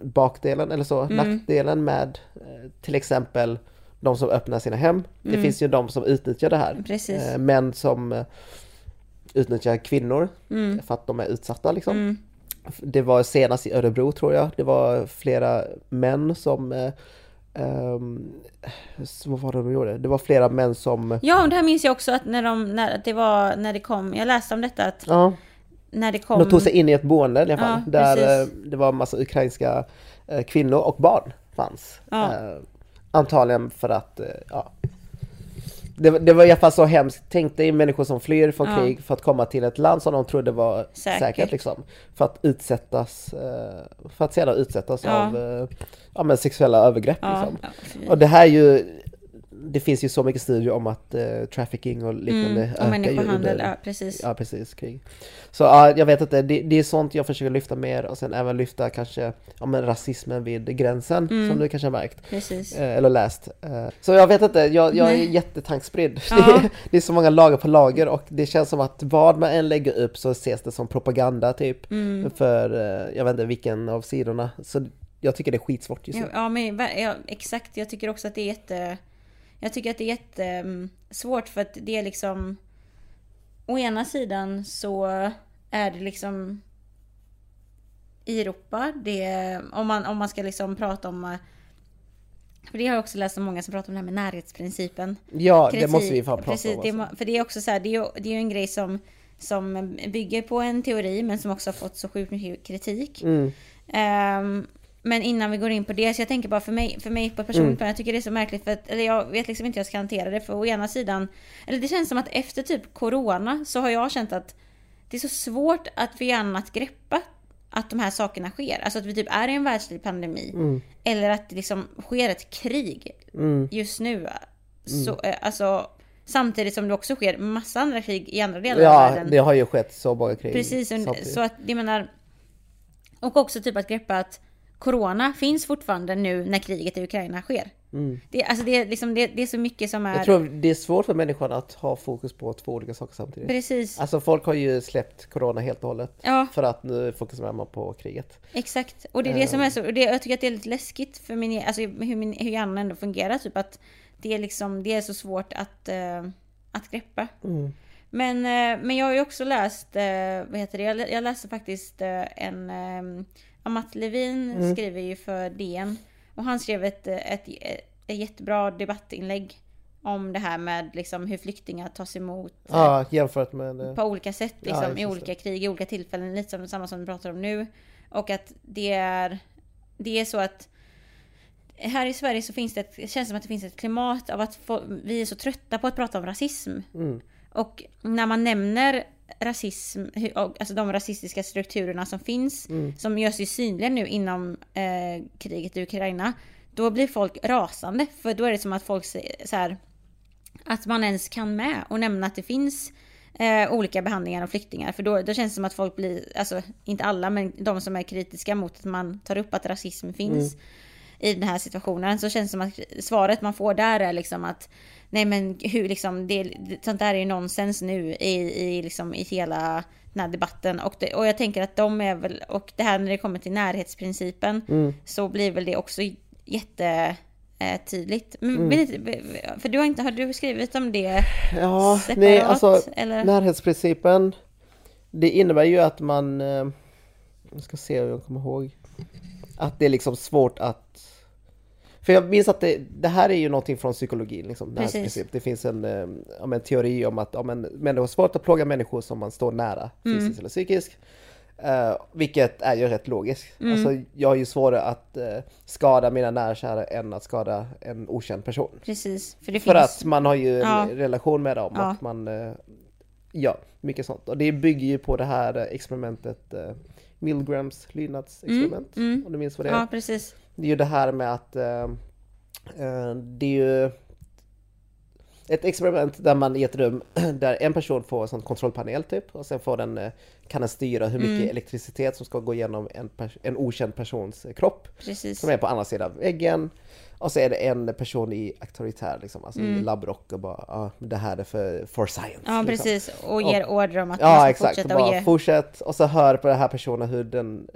[SPEAKER 1] bakdelen eller så,
[SPEAKER 2] Mm.
[SPEAKER 1] nackdelen med till exempel de som öppnar sina hem. Det
[SPEAKER 2] Mm.
[SPEAKER 1] finns ju de som utnyttjar det här.
[SPEAKER 2] Precis.
[SPEAKER 1] Män som utnyttjar kvinnor
[SPEAKER 2] Mm.
[SPEAKER 1] för att de är utsatta liksom.
[SPEAKER 2] Mm.
[SPEAKER 1] Det var senast i Örebro tror jag. Det var flera män som... Eh, så vad var det de gjorde? Det var flera män som...
[SPEAKER 2] Ja, och det här minns jag också att när, de, när, det var, när det kom, jag läste om detta att
[SPEAKER 1] Ja,
[SPEAKER 2] när det kom...
[SPEAKER 1] de tog sig in i ett boende i alla fall.
[SPEAKER 2] Ja,
[SPEAKER 1] där
[SPEAKER 2] precis.
[SPEAKER 1] eh, det var en massa ukrainska eh, kvinnor och barn fanns.
[SPEAKER 2] Ja.
[SPEAKER 1] Eh, antagligen för att, eh, ja. Det, var- det var i alla fall så hemskt. Tänk dig människor som flyr från
[SPEAKER 2] Ja.
[SPEAKER 1] krig för att komma till ett land som de trodde var
[SPEAKER 2] Säkert.
[SPEAKER 1] säkert. liksom. För att utsättas, eh, för att sedan utsättas
[SPEAKER 2] Ja.
[SPEAKER 1] av eh, ja, men sexuella övergrepp. Liksom. Och det här är ju, det finns ju så mycket studier om att eh, trafficking och liknande
[SPEAKER 2] mm, och människohandel, ja precis.
[SPEAKER 1] Ja precis, krig. Så ja, jag vet inte, det, det är sånt jag försöker lyfta mer och sen även lyfta kanske ja, men rasismen vid gränsen
[SPEAKER 2] Mm.
[SPEAKER 1] som du kanske har märkt.
[SPEAKER 2] Precis.
[SPEAKER 1] eh, Eller läst. Eh, Så jag vet inte, jag, jag är
[SPEAKER 2] Nej.
[SPEAKER 1] jättetanksspridd.
[SPEAKER 2] Ja.
[SPEAKER 1] Det, är, det är så många lager på lager och det känns som att vad man än lägger upp så ses det som propaganda typ.
[SPEAKER 2] Mm.
[SPEAKER 1] För eh, jag vet inte vilken av sidorna. Så jag tycker det är skitsvårt just nu.
[SPEAKER 2] ja, men ja, exakt. Jag tycker också att det är jätte... Jag tycker att det är jättesvårt för att det är liksom... Å ena sidan så är det liksom i Europa, det, om, man, om man ska liksom prata om... För det har jag också läst om många som pratar om det här med närhetsprincipen.
[SPEAKER 1] Ja, det
[SPEAKER 2] kritik.
[SPEAKER 1] måste vi fan prata
[SPEAKER 2] Precis,
[SPEAKER 1] om.
[SPEAKER 2] det,
[SPEAKER 1] Alltså.
[SPEAKER 2] må- För det är också så här, det är det är ju en grej som, som bygger på en teori men som också har fått så sjukt mycket kritik.
[SPEAKER 1] Mm.
[SPEAKER 2] Ehm, men innan vi går in på det, så jag tänker bara för mig, för mig på ett personligt
[SPEAKER 1] Mm.
[SPEAKER 2] plan, jag tycker det är så märkligt för att, eller jag vet liksom inte hur jag ska hantera det för å ena sidan, eller det känns som att efter typ corona så har jag känt att det är så svårt att få hjärnan att greppa att de här sakerna sker. Alltså att vi typ är i en världslig pandemi.
[SPEAKER 1] Mm.
[SPEAKER 2] Eller att det liksom sker ett krig
[SPEAKER 1] Mm.
[SPEAKER 2] just nu. Så, eh, alltså, samtidigt som det också sker massa andra krig i andra delar av
[SPEAKER 1] Ja,
[SPEAKER 2] världen.
[SPEAKER 1] det har ju skett så många krig
[SPEAKER 2] Precis,
[SPEAKER 1] samtidigt.
[SPEAKER 2] så att det menar... Och också typ att greppa att Corona finns fortfarande nu när kriget i Ukraina sker.
[SPEAKER 1] Mm.
[SPEAKER 2] Det, alltså det, är liksom, det, det är så mycket som är...
[SPEAKER 1] Jag tror det är svårt för människan att ha fokus på två olika saker samtidigt.
[SPEAKER 2] Precis.
[SPEAKER 1] Alltså folk har ju släppt corona helt och hållet.
[SPEAKER 2] Ja,
[SPEAKER 1] För att nu fokuserar man på kriget.
[SPEAKER 2] exakt. Och det är det som är så... Och det, jag tycker att det är lite läskigt för min, alltså hur, min, hur hjärnan ändå fungerar. Typ att det är liksom, det är så svårt att, eh, att greppa.
[SPEAKER 1] Mm.
[SPEAKER 2] Men, eh, men jag har ju också läst, eh, vad heter det, jag, jag läste faktiskt en, eh, Amat Levin
[SPEAKER 1] Mm.
[SPEAKER 2] skriver ju för DN. Och han skrev ett, ett, ett, ett jättebra debattinlägg om det här med liksom hur flyktingar tas emot.
[SPEAKER 1] Ja, jämfört med... eh,
[SPEAKER 2] på olika sätt liksom,
[SPEAKER 1] Ja,
[SPEAKER 2] i olika krig, i olika tillfällen. Lite som samma som vi pratar om nu. Och att det är, det är så att här i Sverige så finns det, ett, det känns som att det finns ett klimat av att få, vi är så trötta på att prata om rasism.
[SPEAKER 1] Mm.
[SPEAKER 2] Och när man nämner rasism, alltså de rasistiska strukturerna som finns,
[SPEAKER 1] Mm.
[SPEAKER 2] som görs ju synliga nu inom eh, kriget i Ukraina, då blir folk rasande. För då är det som att folk så här, att man ens kan med och nämna att det finns eh, olika behandlingar av flyktingar. För då, då känns det som att folk blir, alltså inte alla, men de som är kritiska mot att man tar upp att rasism finns i den här situationen. Så känns det som att svaret man får där är liksom att nej men hur liksom, det, sånt där är ju nonsens nu i, i, liksom, i hela den här debatten. Och, det, och jag tänker att de är väl, och det här när det kommer till närhetsprincipen
[SPEAKER 1] Mm.
[SPEAKER 2] så blir väl det också jätte eh, tydligt. Men
[SPEAKER 1] Mm.
[SPEAKER 2] för du har inte, har du skrivit om det
[SPEAKER 1] Ja,
[SPEAKER 2] separat?
[SPEAKER 1] nej alltså
[SPEAKER 2] eller?
[SPEAKER 1] närhetsprincipen Det innebär ju att man eh, Jag ska se om jag kommer ihåg Att det är liksom svårt att För jag minns att det, det här är ju någonting från psykologin liksom,
[SPEAKER 2] Precis.
[SPEAKER 1] Det finns en, eh, ja, men, teori om att ja, men, människor har svårt att plåga människor som man står nära
[SPEAKER 2] Mm.
[SPEAKER 1] fysiskt eller psykiskt Eh, vilket är ju rätt logiskt.
[SPEAKER 2] Mm.
[SPEAKER 1] Alltså, jag har ju svårare att eh, skada mina nära kära än att skada en okänd person.
[SPEAKER 2] Precis, för det
[SPEAKER 1] För att man har ju en
[SPEAKER 2] Ja.
[SPEAKER 1] relation med dem
[SPEAKER 2] Ja.
[SPEAKER 1] och man... eh, Ja, mycket sånt. Och det bygger ju på det här experimentet Milgrams lydnadsexperiment.
[SPEAKER 2] mm.
[SPEAKER 1] Om du minns vad det är?
[SPEAKER 2] Ja, precis.
[SPEAKER 1] Det är ju det här med att eh, eh, det är ju ett experiment där man i ett rum där en person får en sån kontrollpanel typ och sen får den, eh, kan den styra hur mycket
[SPEAKER 2] Mm.
[SPEAKER 1] elektricitet som ska gå igenom en, en okänd persons kropp
[SPEAKER 2] Precis.
[SPEAKER 1] som är på andra sidan väggen. Och så är det en person i auktoritär liksom, alltså
[SPEAKER 2] Mm.
[SPEAKER 1] i labbrock och bara men det här är för, for science.
[SPEAKER 2] Ja,
[SPEAKER 1] liksom.
[SPEAKER 2] precis. Och ger order om att man
[SPEAKER 1] Ja
[SPEAKER 2] ska
[SPEAKER 1] exakt,
[SPEAKER 2] fortsätta
[SPEAKER 1] bara
[SPEAKER 2] och ge...
[SPEAKER 1] fortsätt och så hör på den här personen hur den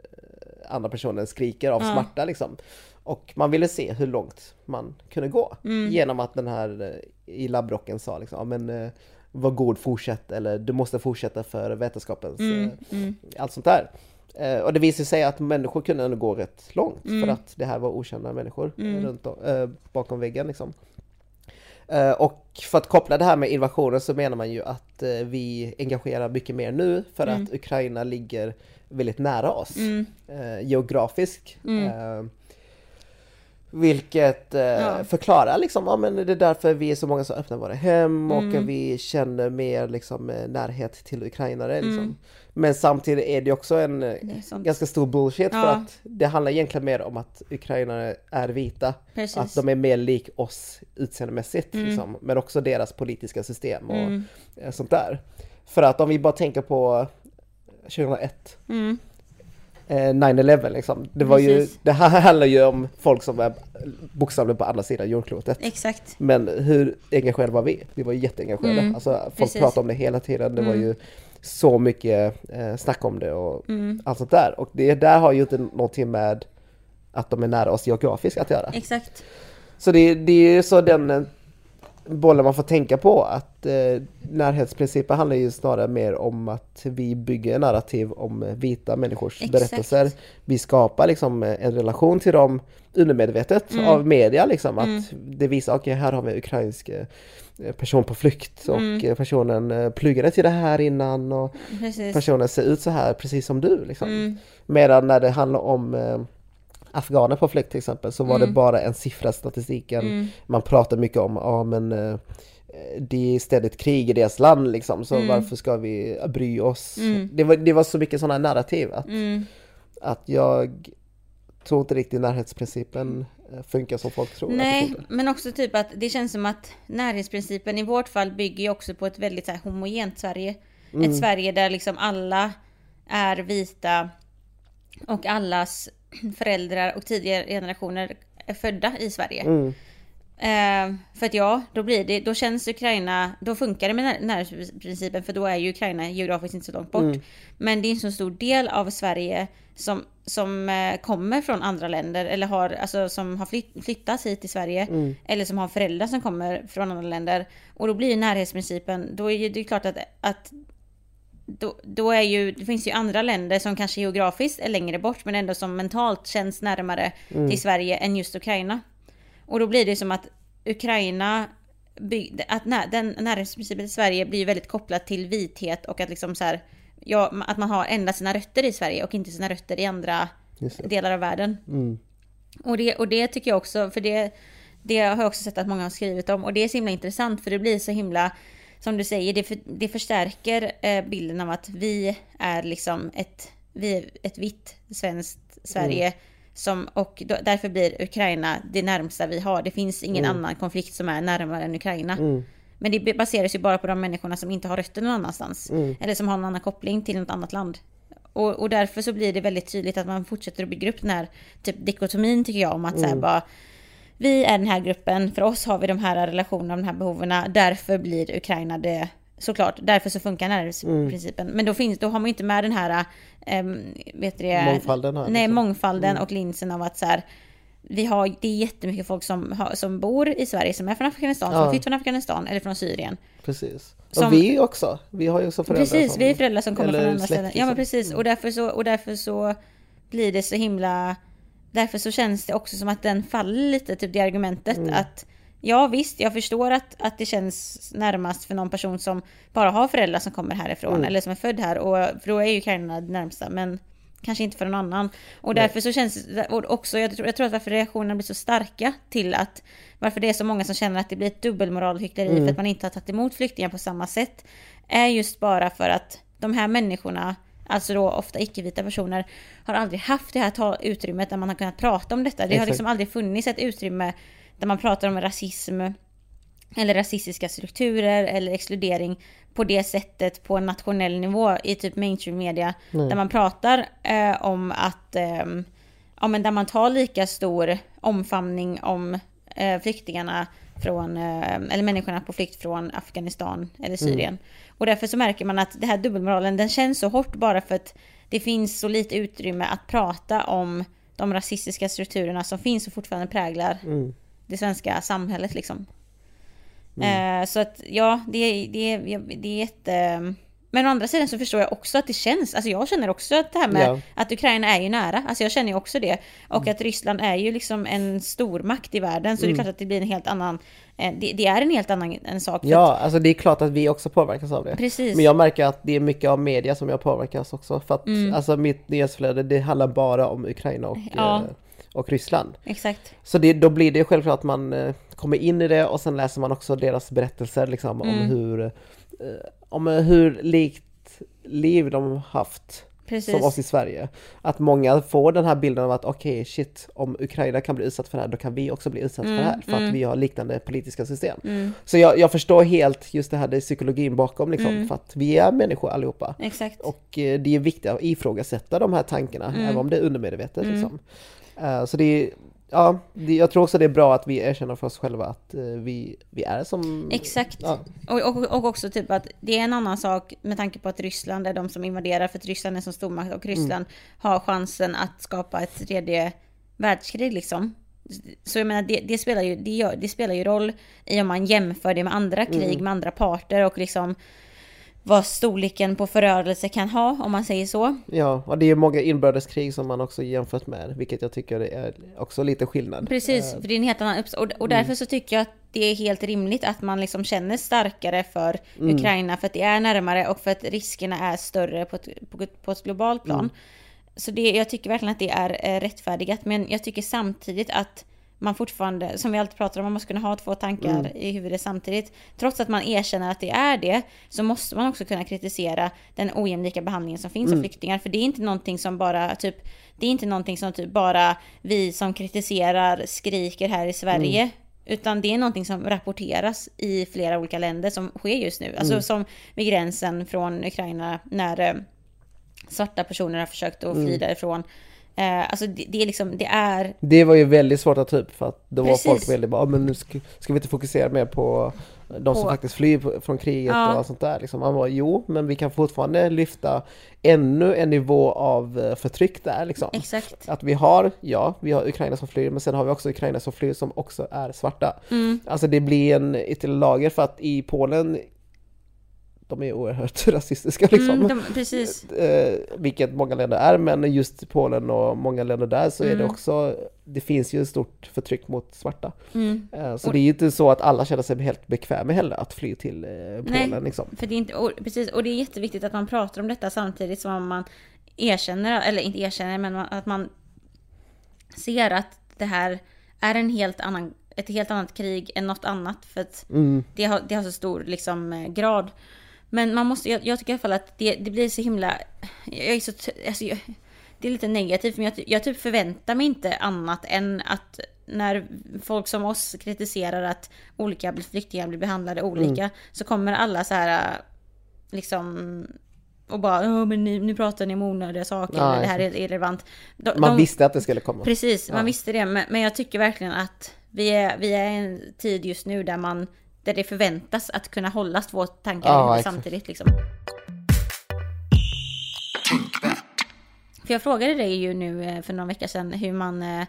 [SPEAKER 1] andra personen skriker av smärta liksom. Och man ville se hur långt man kunde gå
[SPEAKER 2] Mm.
[SPEAKER 1] genom att den här eh, i labbrocken sa liksom, men eh, var god fortsätt eller du måste fortsätta för vetenskapens
[SPEAKER 2] Mm,
[SPEAKER 1] eh,
[SPEAKER 2] mm,
[SPEAKER 1] allt sånt där. Och det visade sig att människor kunde ändå gå rätt långt
[SPEAKER 2] Mm.
[SPEAKER 1] för att det här var okända människor
[SPEAKER 2] Mm.
[SPEAKER 1] runt om, eh, bakom väggen liksom. Och för att koppla det här med invasionen så menar man ju att vi engagerar mycket mer nu för
[SPEAKER 2] Mm.
[SPEAKER 1] att Ukraina ligger väldigt nära oss
[SPEAKER 2] mm,
[SPEAKER 1] eh, geografiskt.
[SPEAKER 2] Mm.
[SPEAKER 1] Eh, vilket eh,
[SPEAKER 2] Ja.
[SPEAKER 1] förklarar liksom, ja men det är därför vi är så många som öppnar våra hem och
[SPEAKER 2] Mm.
[SPEAKER 1] vi känner mer liksom eh, närhet till ukrainare liksom.
[SPEAKER 2] Mm.
[SPEAKER 1] Men samtidigt är det också en eh,
[SPEAKER 2] det
[SPEAKER 1] ganska stor bullshit för
[SPEAKER 2] Ja.
[SPEAKER 1] att det handlar egentligen mer om att ukrainare är vita.
[SPEAKER 2] Precis.
[SPEAKER 1] Att de är mer lik oss utseendemässigt
[SPEAKER 2] Mm.
[SPEAKER 1] liksom, men också deras politiska system och eh, sånt där. För att om vi bara tänker på 2001
[SPEAKER 2] mm,
[SPEAKER 1] eh, 9-11 liksom. Det, var ju, det här handlar ju om folk som är bokstavligen på andra sidan jordklotet.
[SPEAKER 2] exakt.
[SPEAKER 1] Men hur engagerade var vi? Vi var ju jätteengagerade.
[SPEAKER 2] Mm,
[SPEAKER 1] Alltså, folk
[SPEAKER 2] precis.
[SPEAKER 1] pratade om det hela tiden. Det var
[SPEAKER 2] Mm.
[SPEAKER 1] ju så mycket eh, snack om det och
[SPEAKER 2] Mm,
[SPEAKER 1] allt sånt där. Och det där har ju inte någonting med att de är nära oss geografiskt att göra.
[SPEAKER 2] exakt.
[SPEAKER 1] Så det, det är ju så den bollen man får tänka på att eh, närhetsprincipen handlar ju snarare mer om att vi bygger en narrativ om vita människors
[SPEAKER 2] Exakt.
[SPEAKER 1] berättelser. Vi skapar liksom eh, en relation till dem undermedvetet
[SPEAKER 2] Mm.
[SPEAKER 1] av media liksom.
[SPEAKER 2] Mm.
[SPEAKER 1] Att det visar, okej här har vi en ukrainsk eh, person på flykt och
[SPEAKER 2] Mm.
[SPEAKER 1] eh, personen pluggade till det här innan och
[SPEAKER 2] Precis.
[SPEAKER 1] personen ser ut så här precis som du liksom.
[SPEAKER 2] Mm,
[SPEAKER 1] Medan när det handlar om afghaner på flykt till exempel så var det
[SPEAKER 2] Mm.
[SPEAKER 1] bara en siffra i statistiken.
[SPEAKER 2] mm,
[SPEAKER 1] Man pratar mycket om, ja men eh, det är ständigt krig i deras land liksom, så
[SPEAKER 2] Mm.
[SPEAKER 1] varför ska vi bry oss?
[SPEAKER 2] Mm.
[SPEAKER 1] Det, var, det var så mycket sådana narrativ att,
[SPEAKER 2] mm.
[SPEAKER 1] att jag tror inte riktigt närhetsprincipen eh, funkar som folk tror det
[SPEAKER 2] Nej, men också typ att det känns som att närhetsprincipen i vårt fall bygger ju också på ett väldigt så här homogent Sverige.
[SPEAKER 1] Mm.
[SPEAKER 2] Ett Sverige där liksom alla är vita och allas föräldrar och tidigare generationer är födda i Sverige.
[SPEAKER 1] Mm.
[SPEAKER 2] Eh, för att ja, då blir det, då känns Ukraina, då funkar det med när- närhetsprincipen för då är ju Ukraina geografiskt inte så långt bort.
[SPEAKER 1] Mm.
[SPEAKER 2] Men det är en så stor del av Sverige som, som eh, kommer från andra länder eller har, alltså, som har flytt, flyttat hit till Sverige.
[SPEAKER 1] Mm.
[SPEAKER 2] Eller som har föräldrar som kommer från andra länder. Och då blir ju närhetsprincipen, då är ju- det är klart att, att då, då är ju, det finns ju andra länder som kanske geografiskt är längre bort men ändå som mentalt känns närmare
[SPEAKER 1] Mm.
[SPEAKER 2] till Sverige än just Ukraina. Och då blir det som att Ukraina bygg, att när, den närhetsprincipen i Sverige blir väldigt kopplad till vithet och att liksom så här, ja, att man har endast sina rötter i Sverige och inte sina rötter i andra delar av världen.
[SPEAKER 1] Mm.
[SPEAKER 2] Och, det, och det tycker jag också, för det, det har jag också sett att många har skrivit om och det är så himla intressant för det blir så himla som du säger, det, för, det förstärker eh, bilden av att vi är liksom ett, vi är ett vitt svenskt Sverige. Mm. Som, och då, därför blir Ukraina det närmsta vi har. Det finns ingen mm. annan konflikt som är närmare än Ukraina. Mm. Men det baseras ju bara på de människorna som inte har rötter någon annanstans. Mm. Eller som har någon annan koppling till något annat land. Och, och, därför så blir det väldigt tydligt att man fortsätter att bygga upp den här typ dikotomin tycker jag om att mm. så här bara vi är den här gruppen, för oss har vi de här relationerna, de här behoven, därför blir Ukraina det Såklart, därför så funkar närhetsprincipen. Mm. Men då, finns, då har man ju inte med den här, ähm, vet det,
[SPEAKER 1] mångfalden. Här,
[SPEAKER 2] nej, liksom. mångfalden mm. och linsen av att så här, vi har, det är jättemycket folk som, som bor i Sverige som är från Afghanistan, ja. som flytt från Afghanistan eller från Syrien.
[SPEAKER 1] Precis. Som, och vi också. Vi har ju också föräldrar
[SPEAKER 2] Precis, som, vi är föräldrar som kommer från andra ställen. Ja men liksom. precis. Mm. Och, därför så, och därför så blir det så himla... Därför så känns det också som att den faller lite, typ det argumentet mm. att Ja visst, jag förstår att, att det känns närmast för någon person som bara har föräldrar som kommer härifrån mm. eller som är född här och för då är ju Ukraina det närmsta men kanske inte för någon annan. Och Nej. därför så känns det också, jag tror, jag tror att varför reaktionerna blir så starka till att varför det är så många som känner att det blir ett dubbelmoral och hyckleri mm. för att man inte har tagit emot flyktingar på samma sätt är just bara för att de här människorna alltså då ofta icke-vita personer, har aldrig haft det här utrymmet där man har kunnat prata om detta. Det Exakt. har liksom aldrig funnits ett utrymme där man pratar om rasism eller rasistiska strukturer eller exkludering på det sättet på en nationell nivå i typ mainstream media. Mm. Där man pratar eh, om att, eh, ja men där man tar lika stor omfamning om eh, flyktingarna från, eh, eller människorna på flykt från Afghanistan eller Syrien. Mm. Och därför så märker man att det här dubbelmoralen den känns så hårt bara för att det finns så lite utrymme att prata om de rasistiska strukturerna som finns och fortfarande präglar mm det svenska samhället liksom. Mm. Eh, så att ja, det, det, det är jätte... Men å andra sidan så förstår jag också att det känns, alltså jag känner också att det här med ja. att Ukraina är ju nära, alltså jag känner ju också det. Och mm. att Ryssland är ju liksom en stormakt i världen, så det är mm. klart att det blir en helt annan, det, det är en helt annan en sak.
[SPEAKER 1] Ja, att, alltså det är klart att vi också påverkas av det.
[SPEAKER 2] Precis.
[SPEAKER 1] Men jag märker att det är mycket av media som jag påverkas också, för att mm. alltså mitt nyhetsflöde det handlar bara om Ukraina och ja. eh, och Ryssland.
[SPEAKER 2] Exakt.
[SPEAKER 1] Så det, då blir det självklart att man eh, kommer in i det och sen läser man också deras berättelser liksom, mm. om hur eh, om hur likt liv de haft Precis. som oss i Sverige. Att många får den här bilden av att okej okay, shit, om Ukraina kan bli utsatt för det här, då kan vi också bli utsatt mm, för det här. För mm. att vi har liknande politiska system. Mm. Så jag, jag, förstår helt just det här, det psykologin bakom liksom. Mm. För att vi är människor allihopa.
[SPEAKER 2] Exakt.
[SPEAKER 1] Och eh, det är viktigt att ifrågasätta de här tankarna, mm. även om det är undermedvetet. Mm. Liksom. Uh, så det är, ja, jag tror också det är bra att vi erkänner för oss själva att uh, vi, vi är som...
[SPEAKER 2] Exakt. Ja. Och, och, och också typ att det är en annan sak med tanke på att Ryssland är de som invaderar, för att Ryssland är som stormakt och Ryssland mm. har chansen att skapa ett tredje världskrig liksom. Så jag menar, det, det, spelar ju, det, gör, det spelar ju roll i om man jämför det med andra krig, mm. med andra parter och liksom vad storleken på förörelse kan ha, om man säger så.
[SPEAKER 1] Ja, och det är många inbördeskrig som man också jämfört med, vilket jag tycker är också lite skillnad.
[SPEAKER 2] Precis, uh, för det är en helt annan och, och därför mm. så tycker jag att det är helt rimligt att man liksom känner starkare för mm. Ukraina, för att det är närmare och för att riskerna är större på ett, på, på ett globalt plan. Mm. Så det, jag tycker verkligen att det är rättfärdigat, men jag tycker samtidigt att man fortfarande, som vi alltid pratar om, man måste kunna ha två tankar mm. i huvudet samtidigt. Trots att man erkänner att det är det, så måste man också kunna kritisera den ojämlika behandlingen som finns mm. av flyktingar. För det är inte någonting som bara, typ, det är inte någonting som typ bara vi som kritiserar skriker här i Sverige. Mm. Utan det är någonting som rapporteras i flera olika länder som sker just nu. Alltså mm. som vid gränsen från Ukraina när eh, svarta personer har försökt att fly mm. därifrån. Eh, alltså det, det, är liksom, det är...
[SPEAKER 1] Det var ju väldigt svårt att upp för att då Precis. var folk väldigt bara, men nu ska, ska, vi inte fokusera mer på de på... som faktiskt flyr från kriget ja. och allt sånt där. Liksom. Man var jo, men vi kan fortfarande lyfta ännu en nivå av eh, förtryck där liksom.
[SPEAKER 2] Exakt.
[SPEAKER 1] Att vi har, ja, vi har Ukraina som flyr, men sen har vi också Ukraina som flyr som också är svarta. Mm. Alltså det blir en ytterligare lager för att i Polen de är oerhört rasistiska liksom.
[SPEAKER 2] Mm, de, precis.
[SPEAKER 1] Eh, vilket många länder är, men just Polen och många länder där så är det
[SPEAKER 2] Mm.
[SPEAKER 1] också, det finns ju ett stort förtryck mot svarta.
[SPEAKER 2] Mm.
[SPEAKER 1] Eh, så
[SPEAKER 2] Och-
[SPEAKER 1] det är ju inte så att alla känner sig helt bekväma heller att fly till eh, Polen
[SPEAKER 2] Nej.
[SPEAKER 1] liksom.
[SPEAKER 2] För det är inte, och, precis, och det är jätteviktigt att man pratar om detta samtidigt som man erkänner, eller inte erkänner, men man, att man ser att det här är en helt annan, ett helt annat krig än något annat. För att
[SPEAKER 1] Mm.
[SPEAKER 2] det, har, det har så stor liksom, eh, grad. Men man måste, jag, jag tycker i alla fall att det, det blir så himla... Jag är så, alltså, jag, det är lite negativt, men jag, jag typ förväntar mig inte annat än att när folk som oss kritiserar att olika flyktingar blir behandlade olika så kommer alla så här liksom och bara "Ja, men nu, nu pratar ni om onödiga saker,
[SPEAKER 1] Ja,
[SPEAKER 2] det här är irrelevant. De,
[SPEAKER 1] Man
[SPEAKER 2] de-
[SPEAKER 1] visste att det skulle komma.
[SPEAKER 2] Precis, man
[SPEAKER 1] Ja.
[SPEAKER 2] visste det. Men, men jag tycker verkligen att vi är, vi är i en tid just nu där man där det förväntas att kunna hålla två tankar
[SPEAKER 1] Ja,
[SPEAKER 2] samtidigt. Liksom. För jag frågade dig ju nu eh, för några veckor sedan hur man... eh,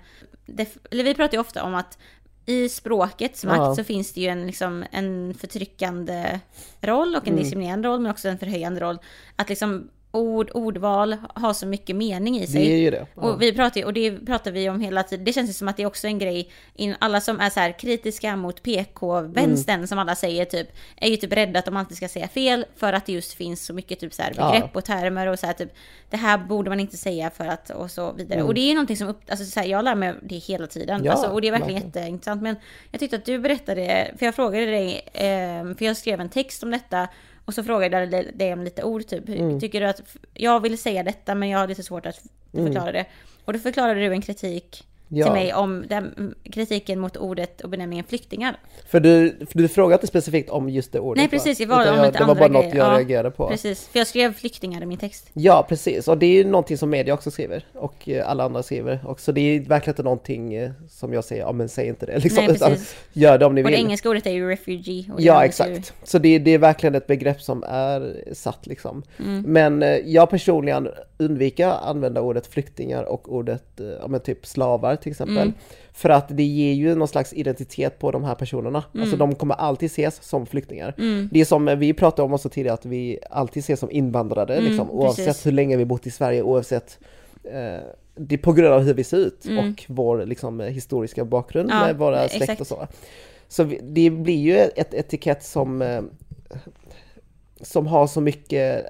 [SPEAKER 2] Eller vi pratar ju ofta om att i språkets makt
[SPEAKER 1] Ja.
[SPEAKER 2] så finns det ju en, liksom, en förtryckande roll och en
[SPEAKER 1] Mm.
[SPEAKER 2] diskriminerande roll men också en förhöjande roll. Att liksom ord, ordval har så mycket mening i sig.
[SPEAKER 1] Det är ju det. Ja.
[SPEAKER 2] Och vi pratar och det pratar vi om hela tiden. Det känns ju som att det är också en grej. In, alla som är så här kritiska mot PK-vänstern
[SPEAKER 1] Mm.
[SPEAKER 2] som alla säger typ. Är ju typ rädda att de alltid ska säga fel. För att det just finns så mycket typ så här
[SPEAKER 1] Ja.
[SPEAKER 2] begrepp och termer och så här typ. Det här borde man inte säga för att och så vidare. Och det är ju någonting som upp, alltså så här, jag lär mig det hela tiden.
[SPEAKER 1] Mm. Ja,
[SPEAKER 2] alltså, och det är verkligen
[SPEAKER 1] verkligen.
[SPEAKER 2] jätteintressant. Men jag tyckte att du berättade, för jag frågade dig, eh, för jag skrev en text om detta. Och så frågade jag dig- om lite ord typ.
[SPEAKER 1] Mm.
[SPEAKER 2] Tycker du att, jag vill säga detta men jag har lite svårt att förklara det. Och då förklarade du en kritik
[SPEAKER 1] Ja.
[SPEAKER 2] till mig om den, kritiken mot ordet och benämningen flyktingar.
[SPEAKER 1] För du, för du frågade inte specifikt om just det ordet
[SPEAKER 2] Nej precis, det var om
[SPEAKER 1] jag,
[SPEAKER 2] lite
[SPEAKER 1] Det var bara något
[SPEAKER 2] grejer.
[SPEAKER 1] jag
[SPEAKER 2] Ja,
[SPEAKER 1] reagerade på.
[SPEAKER 2] Precis, för jag skrev flyktingar i min text.
[SPEAKER 1] Ja, precis. Och det är ju någonting som media också skriver. Och eh, alla andra skriver. Och så det är verkligen inte någonting eh, som jag säger, ja men säg inte det liksom.
[SPEAKER 2] Nej, precis.
[SPEAKER 1] gör det om ni
[SPEAKER 2] Och det
[SPEAKER 1] vill.
[SPEAKER 2] engelska ordet är ju refugee.
[SPEAKER 1] Ja, exakt. Så det, det är verkligen ett begrepp som är satt liksom.
[SPEAKER 2] Mm.
[SPEAKER 1] Men eh, jag personligen undviker att använda ordet flyktingar och ordet, ja men typ slavar till exempel.
[SPEAKER 2] Mm.
[SPEAKER 1] För att det ger ju någon slags identitet på de här personerna.
[SPEAKER 2] Mm.
[SPEAKER 1] Alltså de kommer alltid ses som flyktingar. Det är som eh, vi pratade om också tidigare, att vi alltid ses som invandrare
[SPEAKER 2] Mm,
[SPEAKER 1] liksom, oavsett
[SPEAKER 2] precis.
[SPEAKER 1] hur länge vi bott i Sverige, oavsett eh, det är på grund av hur vi ser ut
[SPEAKER 2] Mm.
[SPEAKER 1] och vår liksom, eh, historiska bakgrund
[SPEAKER 2] Ja,
[SPEAKER 1] med våra släkt
[SPEAKER 2] exakt.
[SPEAKER 1] och så. Så vi- det blir ju ett etikett som eh, som har så mycket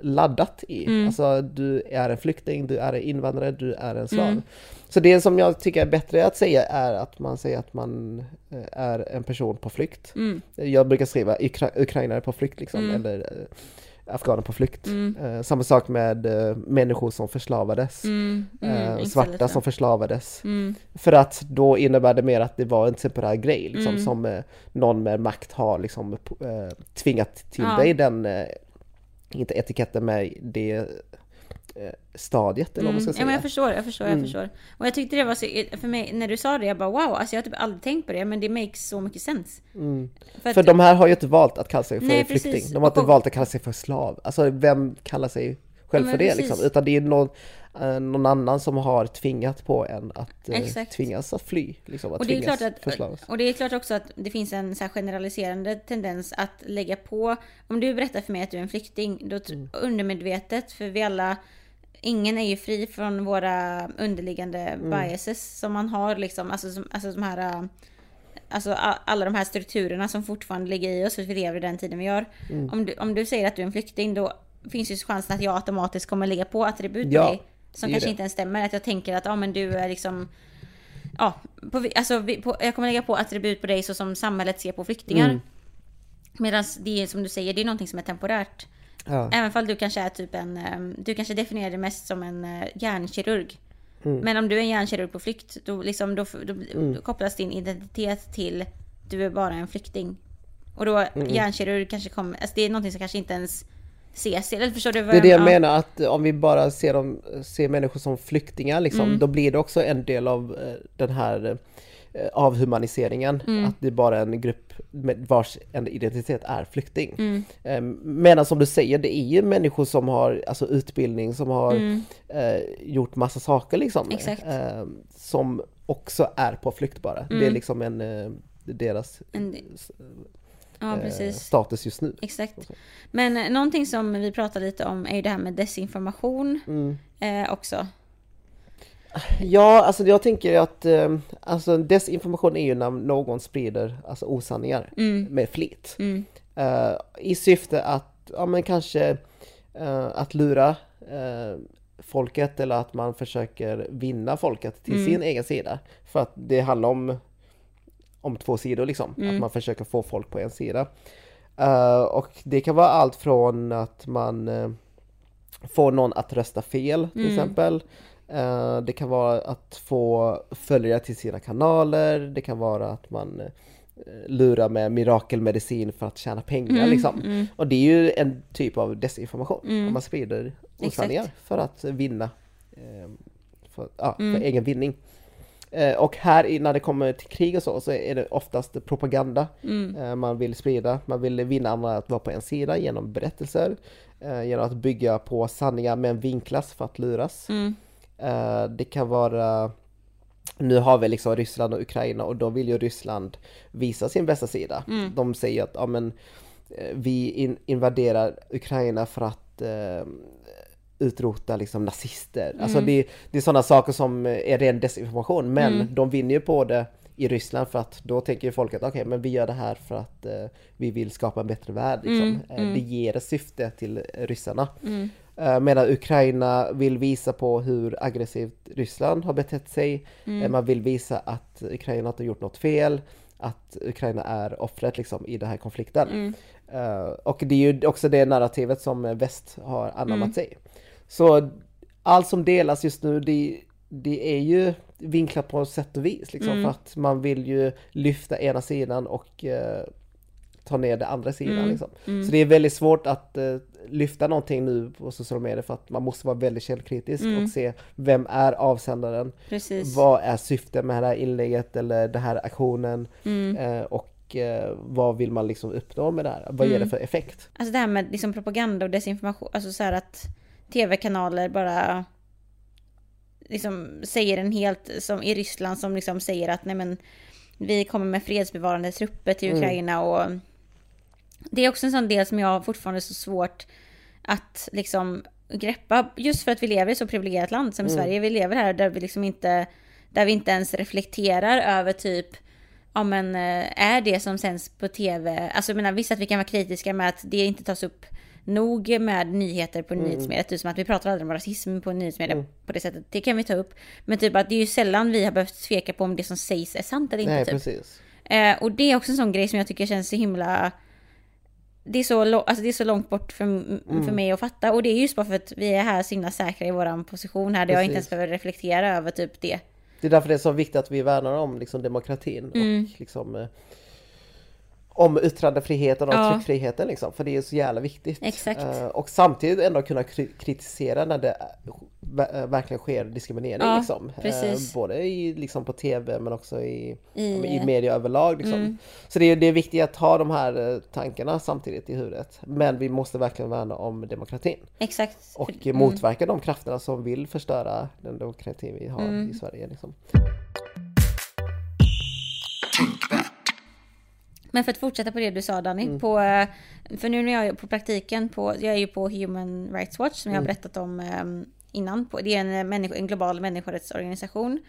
[SPEAKER 1] laddat i.
[SPEAKER 2] Mm.
[SPEAKER 1] Alltså du är en flykting, du är en invandrare, du är en slav.
[SPEAKER 2] Mm.
[SPEAKER 1] Så det som jag tycker är bättre att säga är att man säger att man eh, är en person på flykt.
[SPEAKER 2] Mm,
[SPEAKER 1] Jag brukar skriva Ukra ukrainare på flykt liksom,
[SPEAKER 2] Mm.
[SPEAKER 1] eller eh, afghaner på flykt.
[SPEAKER 2] mm,
[SPEAKER 1] Eh, samma sak med eh, människor som förslavades.
[SPEAKER 2] mm, mm,
[SPEAKER 1] eh, svarta som förslavades.
[SPEAKER 2] Mm,
[SPEAKER 1] För att då innebär det mer att det var en temporär grej liksom,
[SPEAKER 2] Mm.
[SPEAKER 1] som eh, någon med makt har liksom, tvingat till
[SPEAKER 2] Ja.
[SPEAKER 1] dig den, inte etiketten med det eh, stadiet eller vad man ska
[SPEAKER 2] mm.
[SPEAKER 1] säga.
[SPEAKER 2] Ja men jag förstår, jag förstår, jag
[SPEAKER 1] Mm.
[SPEAKER 2] förstår. Och jag tyckte det var så, för mig, när du sa det, jag bara wow, alltså jag har typ aldrig tänkt på det, men det makes så mycket sens.
[SPEAKER 1] Mm.
[SPEAKER 2] För att,
[SPEAKER 1] För de här har ju inte valt att kalla sig för
[SPEAKER 2] Nej,
[SPEAKER 1] flykting.
[SPEAKER 2] precis.
[SPEAKER 1] De har inte
[SPEAKER 2] Och-
[SPEAKER 1] valt att kalla sig för slav. Alltså vem kallar sig själv
[SPEAKER 2] Ja,
[SPEAKER 1] för det
[SPEAKER 2] precis.
[SPEAKER 1] liksom? Utan det är någon, någon annan som har tvingat på en att eh,
[SPEAKER 2] Exakt.
[SPEAKER 1] tvingas att fly. Liksom, att
[SPEAKER 2] och, det är klart att,
[SPEAKER 1] förslavas.
[SPEAKER 2] och det är klart också att det finns en så generaliserande tendens att lägga på, om du berättar för mig att du är en flykting, då
[SPEAKER 1] Mm.
[SPEAKER 2] undermedvetet, för vi alla, ingen är ju fri från våra underliggande
[SPEAKER 1] Mm.
[SPEAKER 2] biases som man har liksom, alltså, som, alltså de här äh, Alltså alla de här strukturerna som fortfarande ligger i oss, för vi lever i den tiden vi gör.
[SPEAKER 1] Mm.
[SPEAKER 2] Om, du, om du säger att du är en flykting, då finns ju chansen att jag automatiskt kommer lägga på attribut
[SPEAKER 1] Ja,
[SPEAKER 2] på dig. Som kanske
[SPEAKER 1] det.
[SPEAKER 2] inte ens stämmer. Att jag tänker att ja, men du är liksom... Ja, på, alltså, på, jag kommer lägga på attribut på dig så som samhället ser på flyktingar.
[SPEAKER 1] Mm.
[SPEAKER 2] Medan det är som du säger, det är någonting som är temporärt.
[SPEAKER 1] Ja.
[SPEAKER 2] Även fall du kanske är typ en... ehm, Du kanske definierar dig mest som en eh, hjärnkirurg.
[SPEAKER 1] Mm.
[SPEAKER 2] Men om du är en hjärnkirurg på flykt, då, liksom, då, då,
[SPEAKER 1] Mm.
[SPEAKER 2] då kopplas din identitet till du är bara en flykting. Och då
[SPEAKER 1] Mm.
[SPEAKER 2] hjärnkirurg kanske kommer... Alltså det är någonting som kanske inte ens ses. Eller förstår du vad
[SPEAKER 1] Det är det jag
[SPEAKER 2] ja.
[SPEAKER 1] menar, att om vi bara ser, dem, ser människor som flyktingar, liksom,
[SPEAKER 2] Mm.
[SPEAKER 1] då blir det också en del av eh, den här eh, avhumaniseringen.
[SPEAKER 2] Mm.
[SPEAKER 1] Att det är bara en grupp med vars identitet är flykting.
[SPEAKER 2] Mm.
[SPEAKER 1] Eh, Medan som du säger, det är ju människor som har alltså, utbildning, som har
[SPEAKER 2] Mm.
[SPEAKER 1] eh, gjort massa saker liksom. Eh, som också är på flykt bara. Det är
[SPEAKER 2] Mm.
[SPEAKER 1] liksom en, eh, deras
[SPEAKER 2] En- Ja,
[SPEAKER 1] eh, status just nu.
[SPEAKER 2] Exakt. Men eh, någonting som vi pratar lite om är ju det här med desinformation
[SPEAKER 1] Mm.
[SPEAKER 2] eh, också.
[SPEAKER 1] Ja, alltså jag tänker att eh, alltså desinformation är ju när någon sprider alltså, osanningar med flit.
[SPEAKER 2] Mm.
[SPEAKER 1] Eh, I syfte att, ja men kanske eh, att lura eh, folket eller att man försöker vinna folket till sin egen sida. För att det handlar om, om två sidor liksom, att man försöker få folk på en sida. Eh, och det kan vara allt från att man eh, får någon att rösta fel till exempel. Eh, det kan vara att få följare till sina kanaler, det kan vara att man lurar med mirakelmedicin för att tjäna pengar liksom. Och det är ju en typ av desinformation, om man sprider osanningar för att vinna, för, ja, för egen vinning. Eh, Och här när det kommer till krig och så, så är det oftast propaganda eh, man vill sprida. Man vill vinna andra att vara på en sida genom berättelser, eh, genom att bygga på sanningar med en vinklas för att luras. Eh, Det kan vara nu har vi liksom Ryssland och Ukraina och då vill ju Ryssland visa sin bästa sida. De säger att ja, men, vi in, invaderar Ukraina för att eh, utrota liksom nazister. Alltså det, det är sådana saker som är ren desinformation men de vinner ju på det i Ryssland för att då tänker ju folk att okej men vi gör det här för att eh, vi vill skapa en bättre värld. Liksom. Eh, det ger ett syfte till ryssarna. Eh, medan Ukraina vill visa på hur aggressivt Ryssland har betett sig. Eh, man vill visa att Ukraina inte har gjort något fel. Att Ukraina är offret liksom, i den här konflikten. Eh, och det är ju också det narrativet som väst har anammat sig. Så allt som delas just nu det, det är ju vinklat på sätt och vis liksom, för att man vill ju lyfta ena sidan och eh, ta ner det andra sidan. Liksom. Så det är väldigt svårt att eh, lyfta någonting nu på sociala medier för att man måste vara väldigt källkritisk och se vem är avsändaren?
[SPEAKER 2] Precis.
[SPEAKER 1] Vad är syftet med det här inlägget eller den här aktionen? Eh, och eh, vad vill man liksom uppnå med det här? Vad ger det för effekt?
[SPEAKER 2] Alltså det här med liksom propaganda och desinformation, alltså så här att tv-kanaler bara liksom säger en helt, som i Ryssland som liksom säger att nej men vi kommer med fredsbevarande trupper till Ukraina och det är också en sån del som jag fortfarande så svårt att liksom greppa just för att vi lever i så privilegierat land som Sverige. Vi lever här där vi liksom inte, där vi inte ens reflekterar över typ ja men eh, är det som sänds på tv, alltså jag menar visst att vi kan vara kritiska med att det inte tas upp nog med nyheter på nyhetsmediet, typ som att vi pratar aldrig om rasism på nyhetsmedia på det sättet, det kan vi ta upp. Men typ att det är ju sällan vi har behövt tveka på om det som sägs är sant eller inte.
[SPEAKER 1] Nej,
[SPEAKER 2] typ.
[SPEAKER 1] precis.
[SPEAKER 2] Eh, och det är också en sån grej som jag tycker känns så himla... Det är så, alltså det är så långt bort för,
[SPEAKER 1] Mm.
[SPEAKER 2] för mig att fatta. Och det är just bara för att vi är här så himla säkra i vår position här. Där jag inte ens
[SPEAKER 1] Precis.
[SPEAKER 2] behöver reflektera över typ det.
[SPEAKER 1] Det är därför det är så viktigt att vi värnar om liksom, demokratin
[SPEAKER 2] Mm.
[SPEAKER 1] och liksom eh, om yttrandefriheten och
[SPEAKER 2] Ja.
[SPEAKER 1] tryckfriheten liksom, för det är så jävla viktigt.
[SPEAKER 2] Exakt.
[SPEAKER 1] Eh, och samtidigt ändå kunna kri- kritisera när det eh, eh, verkligen sker diskriminering
[SPEAKER 2] Ja,
[SPEAKER 1] liksom. Både i, liksom på tv men också i,
[SPEAKER 2] I,
[SPEAKER 1] i media överlag liksom. Så det är, det är viktigt att ha de här tankarna samtidigt i huvudet. Men vi måste verkligen värna om demokratin.
[SPEAKER 2] Exakt.
[SPEAKER 1] Och
[SPEAKER 2] För-
[SPEAKER 1] motverka de krafterna som vill förstöra den demokratin vi har
[SPEAKER 2] Mm.
[SPEAKER 1] i Sverige. Liksom.
[SPEAKER 2] Men för att fortsätta på det du sa Danny,
[SPEAKER 1] Mm.
[SPEAKER 2] på, eh, för nu när jag är på praktiken, på, jag är ju på Human Rights Watch som jag
[SPEAKER 1] Mm.
[SPEAKER 2] har berättat om eh, innan. På, det är en, eh, människo, en global människorättsorganisation.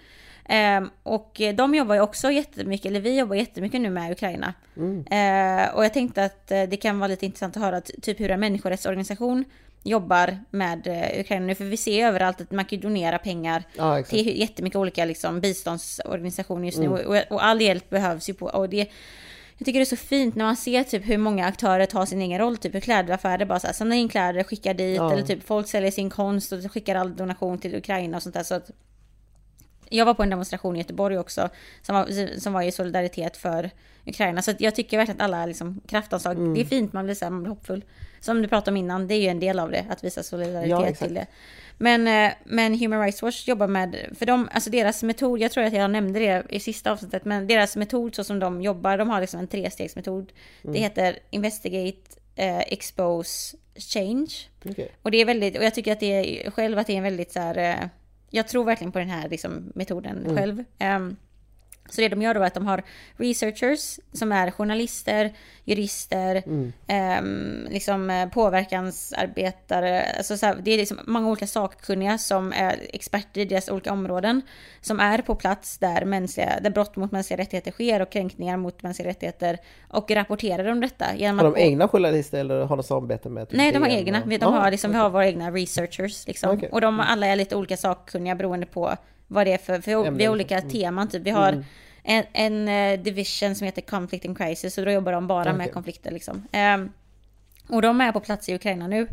[SPEAKER 2] Eh, och eh, de jobbar ju också jättemycket, eller vi jobbar jättemycket nu med Ukraina.
[SPEAKER 1] Mm.
[SPEAKER 2] Och jag tänkte att det kan vara lite intressant att höra typ hur en människorättsorganisation jobbar med Ukraina nu. För vi ser överallt att man kan donera pengar
[SPEAKER 1] Ja,
[SPEAKER 2] till jättemycket olika liksom, biståndsorganisationer just nu.
[SPEAKER 1] Mm.
[SPEAKER 2] Och, och all hjälp behövs ju på. Och det, jag tycker det är så fint när man ser typ hur många aktörer tar sin egen roll. Typ hur klädaffärer bara så här, samlar in kläder, skickar dit.
[SPEAKER 1] Ja.
[SPEAKER 2] Eller typ folk säljer sin konst och skickar all donation till Ukraina och sånt där. Så att jag var på en demonstration i Göteborg också som var, som var i solidaritet för Ukraina. Så jag tycker verkligen att alla liksom, kraftanslag,
[SPEAKER 1] Mm.
[SPEAKER 2] det är fint, man blir, så här, man blir hoppfull. Som du pratade om innan, det är ju en del av det, att visa solidaritet
[SPEAKER 1] Ja,
[SPEAKER 2] till det. Men, eh, men Human Rights Watch jobbar med, för de, alltså deras metod, jag tror att jag nämnde det i sista avsnittet, men deras metod så som de jobbar, de har liksom en trestegsmetod.
[SPEAKER 1] Mm.
[SPEAKER 2] Det heter Investigate, eh, Expose, Change.
[SPEAKER 1] Okej.
[SPEAKER 2] Och det är väldigt, och jag tycker att det är själv att det är en väldigt så här, eh, jag tror verkligen på den här liksom, metoden själv. Ehm, Så det de gör då är att de har researchers som är journalister, jurister,
[SPEAKER 1] Mm.
[SPEAKER 2] ehm, liksom eh, påverkansarbetare. Alltså så här, det är liksom många olika sakkunniga som är experter i deras olika områden. Som är på plats där, mänskliga, där brott mot mänskliga rättigheter sker och kränkningar mot mänskliga rättigheter. Och rapporterar om detta. Genom
[SPEAKER 1] Har
[SPEAKER 2] att
[SPEAKER 1] de egna journalister eller har de samarbete med? typ
[SPEAKER 2] Nej, de har egna.
[SPEAKER 1] och-
[SPEAKER 2] Vi, de har liksom, vi har våra egna researchers. Liksom.
[SPEAKER 1] Okej.
[SPEAKER 2] Och de alla är lite olika sakkunniga beroende på vad det är för... för vi har olika
[SPEAKER 1] liksom.
[SPEAKER 2] teman. Typ. Vi har
[SPEAKER 1] Mm.
[SPEAKER 2] en, en eh, division som heter Conflict and Crisis. Och då jobbar de bara med
[SPEAKER 1] Okej.
[SPEAKER 2] konflikter. Liksom. Ehm, och de är på plats i Ukraina nu.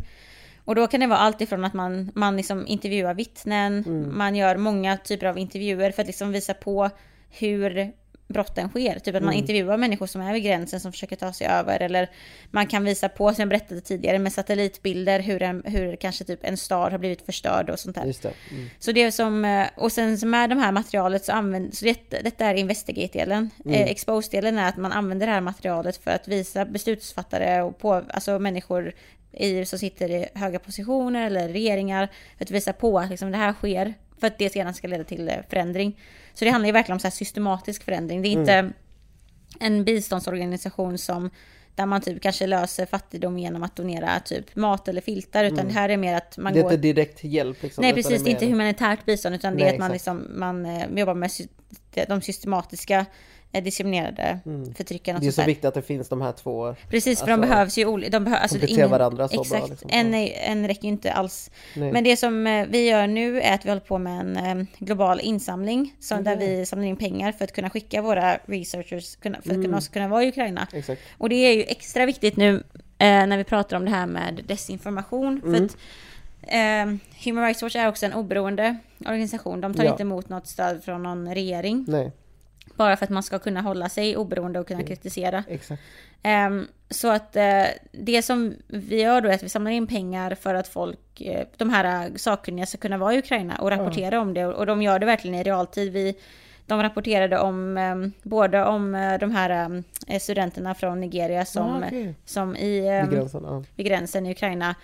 [SPEAKER 2] Och då kan det vara allt ifrån att man, man liksom intervjuar vittnen,
[SPEAKER 1] Mm.
[SPEAKER 2] man gör många typer av intervjuer för att liksom visa på hur brotten sker. Typ att man
[SPEAKER 1] Mm.
[SPEAKER 2] intervjuar människor som är vid gränsen som försöker ta sig över. Eller man kan visa på, som jag berättade tidigare, med satellitbilder hur, en, hur kanske typ en stad har blivit förstörd och sånt där.
[SPEAKER 1] Det. Mm.
[SPEAKER 2] Så det är som, eh, och sen med de här materialet så använder, så det, detta är investigate-delen.
[SPEAKER 1] Mm.
[SPEAKER 2] Eh, expose-delen är att man använder det här materialet för att visa beslutsfattare och på, alltså människor i, som sitter i höga positioner eller regeringar, för att visa på att liksom, det här sker, för att det sedan ska leda till eh, förändring. Så det handlar ju verkligen om så här systematisk förändring. Det är inte en biståndsorganisation som där man typ kanske löser fattigdom genom att donera typ mat eller filtar, utan det här är mer att man
[SPEAKER 1] Det är
[SPEAKER 2] går...
[SPEAKER 1] inte direkt hjälp liksom.
[SPEAKER 2] Nej precis, det är inte
[SPEAKER 1] mer-
[SPEAKER 2] humanitärt bistånd utan det
[SPEAKER 1] Nej,
[SPEAKER 2] är att man,
[SPEAKER 1] exakt.
[SPEAKER 2] liksom, man eh, jobbar med de systematiska diskriminerade förtryckarna.
[SPEAKER 1] Mm. Det är så
[SPEAKER 2] där.
[SPEAKER 1] viktigt att det finns de här två.
[SPEAKER 2] Precis, för de
[SPEAKER 1] Alltså,
[SPEAKER 2] behövs ju olika. De behö, alltså,
[SPEAKER 1] kompletterar varandra så bra,
[SPEAKER 2] Exakt,
[SPEAKER 1] liksom.
[SPEAKER 2] en, är, en räcker ju inte alls.
[SPEAKER 1] Nej.
[SPEAKER 2] Men det som eh, vi gör nu är att vi håller på med en eh, global insamling. Som, Där vi samlar in pengar för att kunna skicka våra researchers, för att
[SPEAKER 1] Mm.
[SPEAKER 2] kunna, också kunna vara i Ukraina.
[SPEAKER 1] Exakt.
[SPEAKER 2] Och det är ju extra viktigt nu eh, när vi pratar om det här med desinformation.
[SPEAKER 1] Mm.
[SPEAKER 2] För att eh, Human Rights Watch är också en oberoende organisation. De tar
[SPEAKER 1] Ja.
[SPEAKER 2] inte emot något stöd från någon regering.
[SPEAKER 1] Nej,
[SPEAKER 2] Bara för att man ska kunna hålla sig oberoende och kunna
[SPEAKER 1] Mm.
[SPEAKER 2] kritisera. Ehm, så att eh, det som vi gör då är att vi samlar in pengar för att folk, eh, de här eh, sakkunniga ska kunna vara i Ukraina och rapportera om det. Och de gör det verkligen i realtid. Vi, de rapporterade om, eh, både om eh, de här eh, studenterna från Nigeria som,
[SPEAKER 1] Ah, okej.
[SPEAKER 2] som i,
[SPEAKER 1] Vid gränsen, ja.
[SPEAKER 2] vid gränsen i Ukraina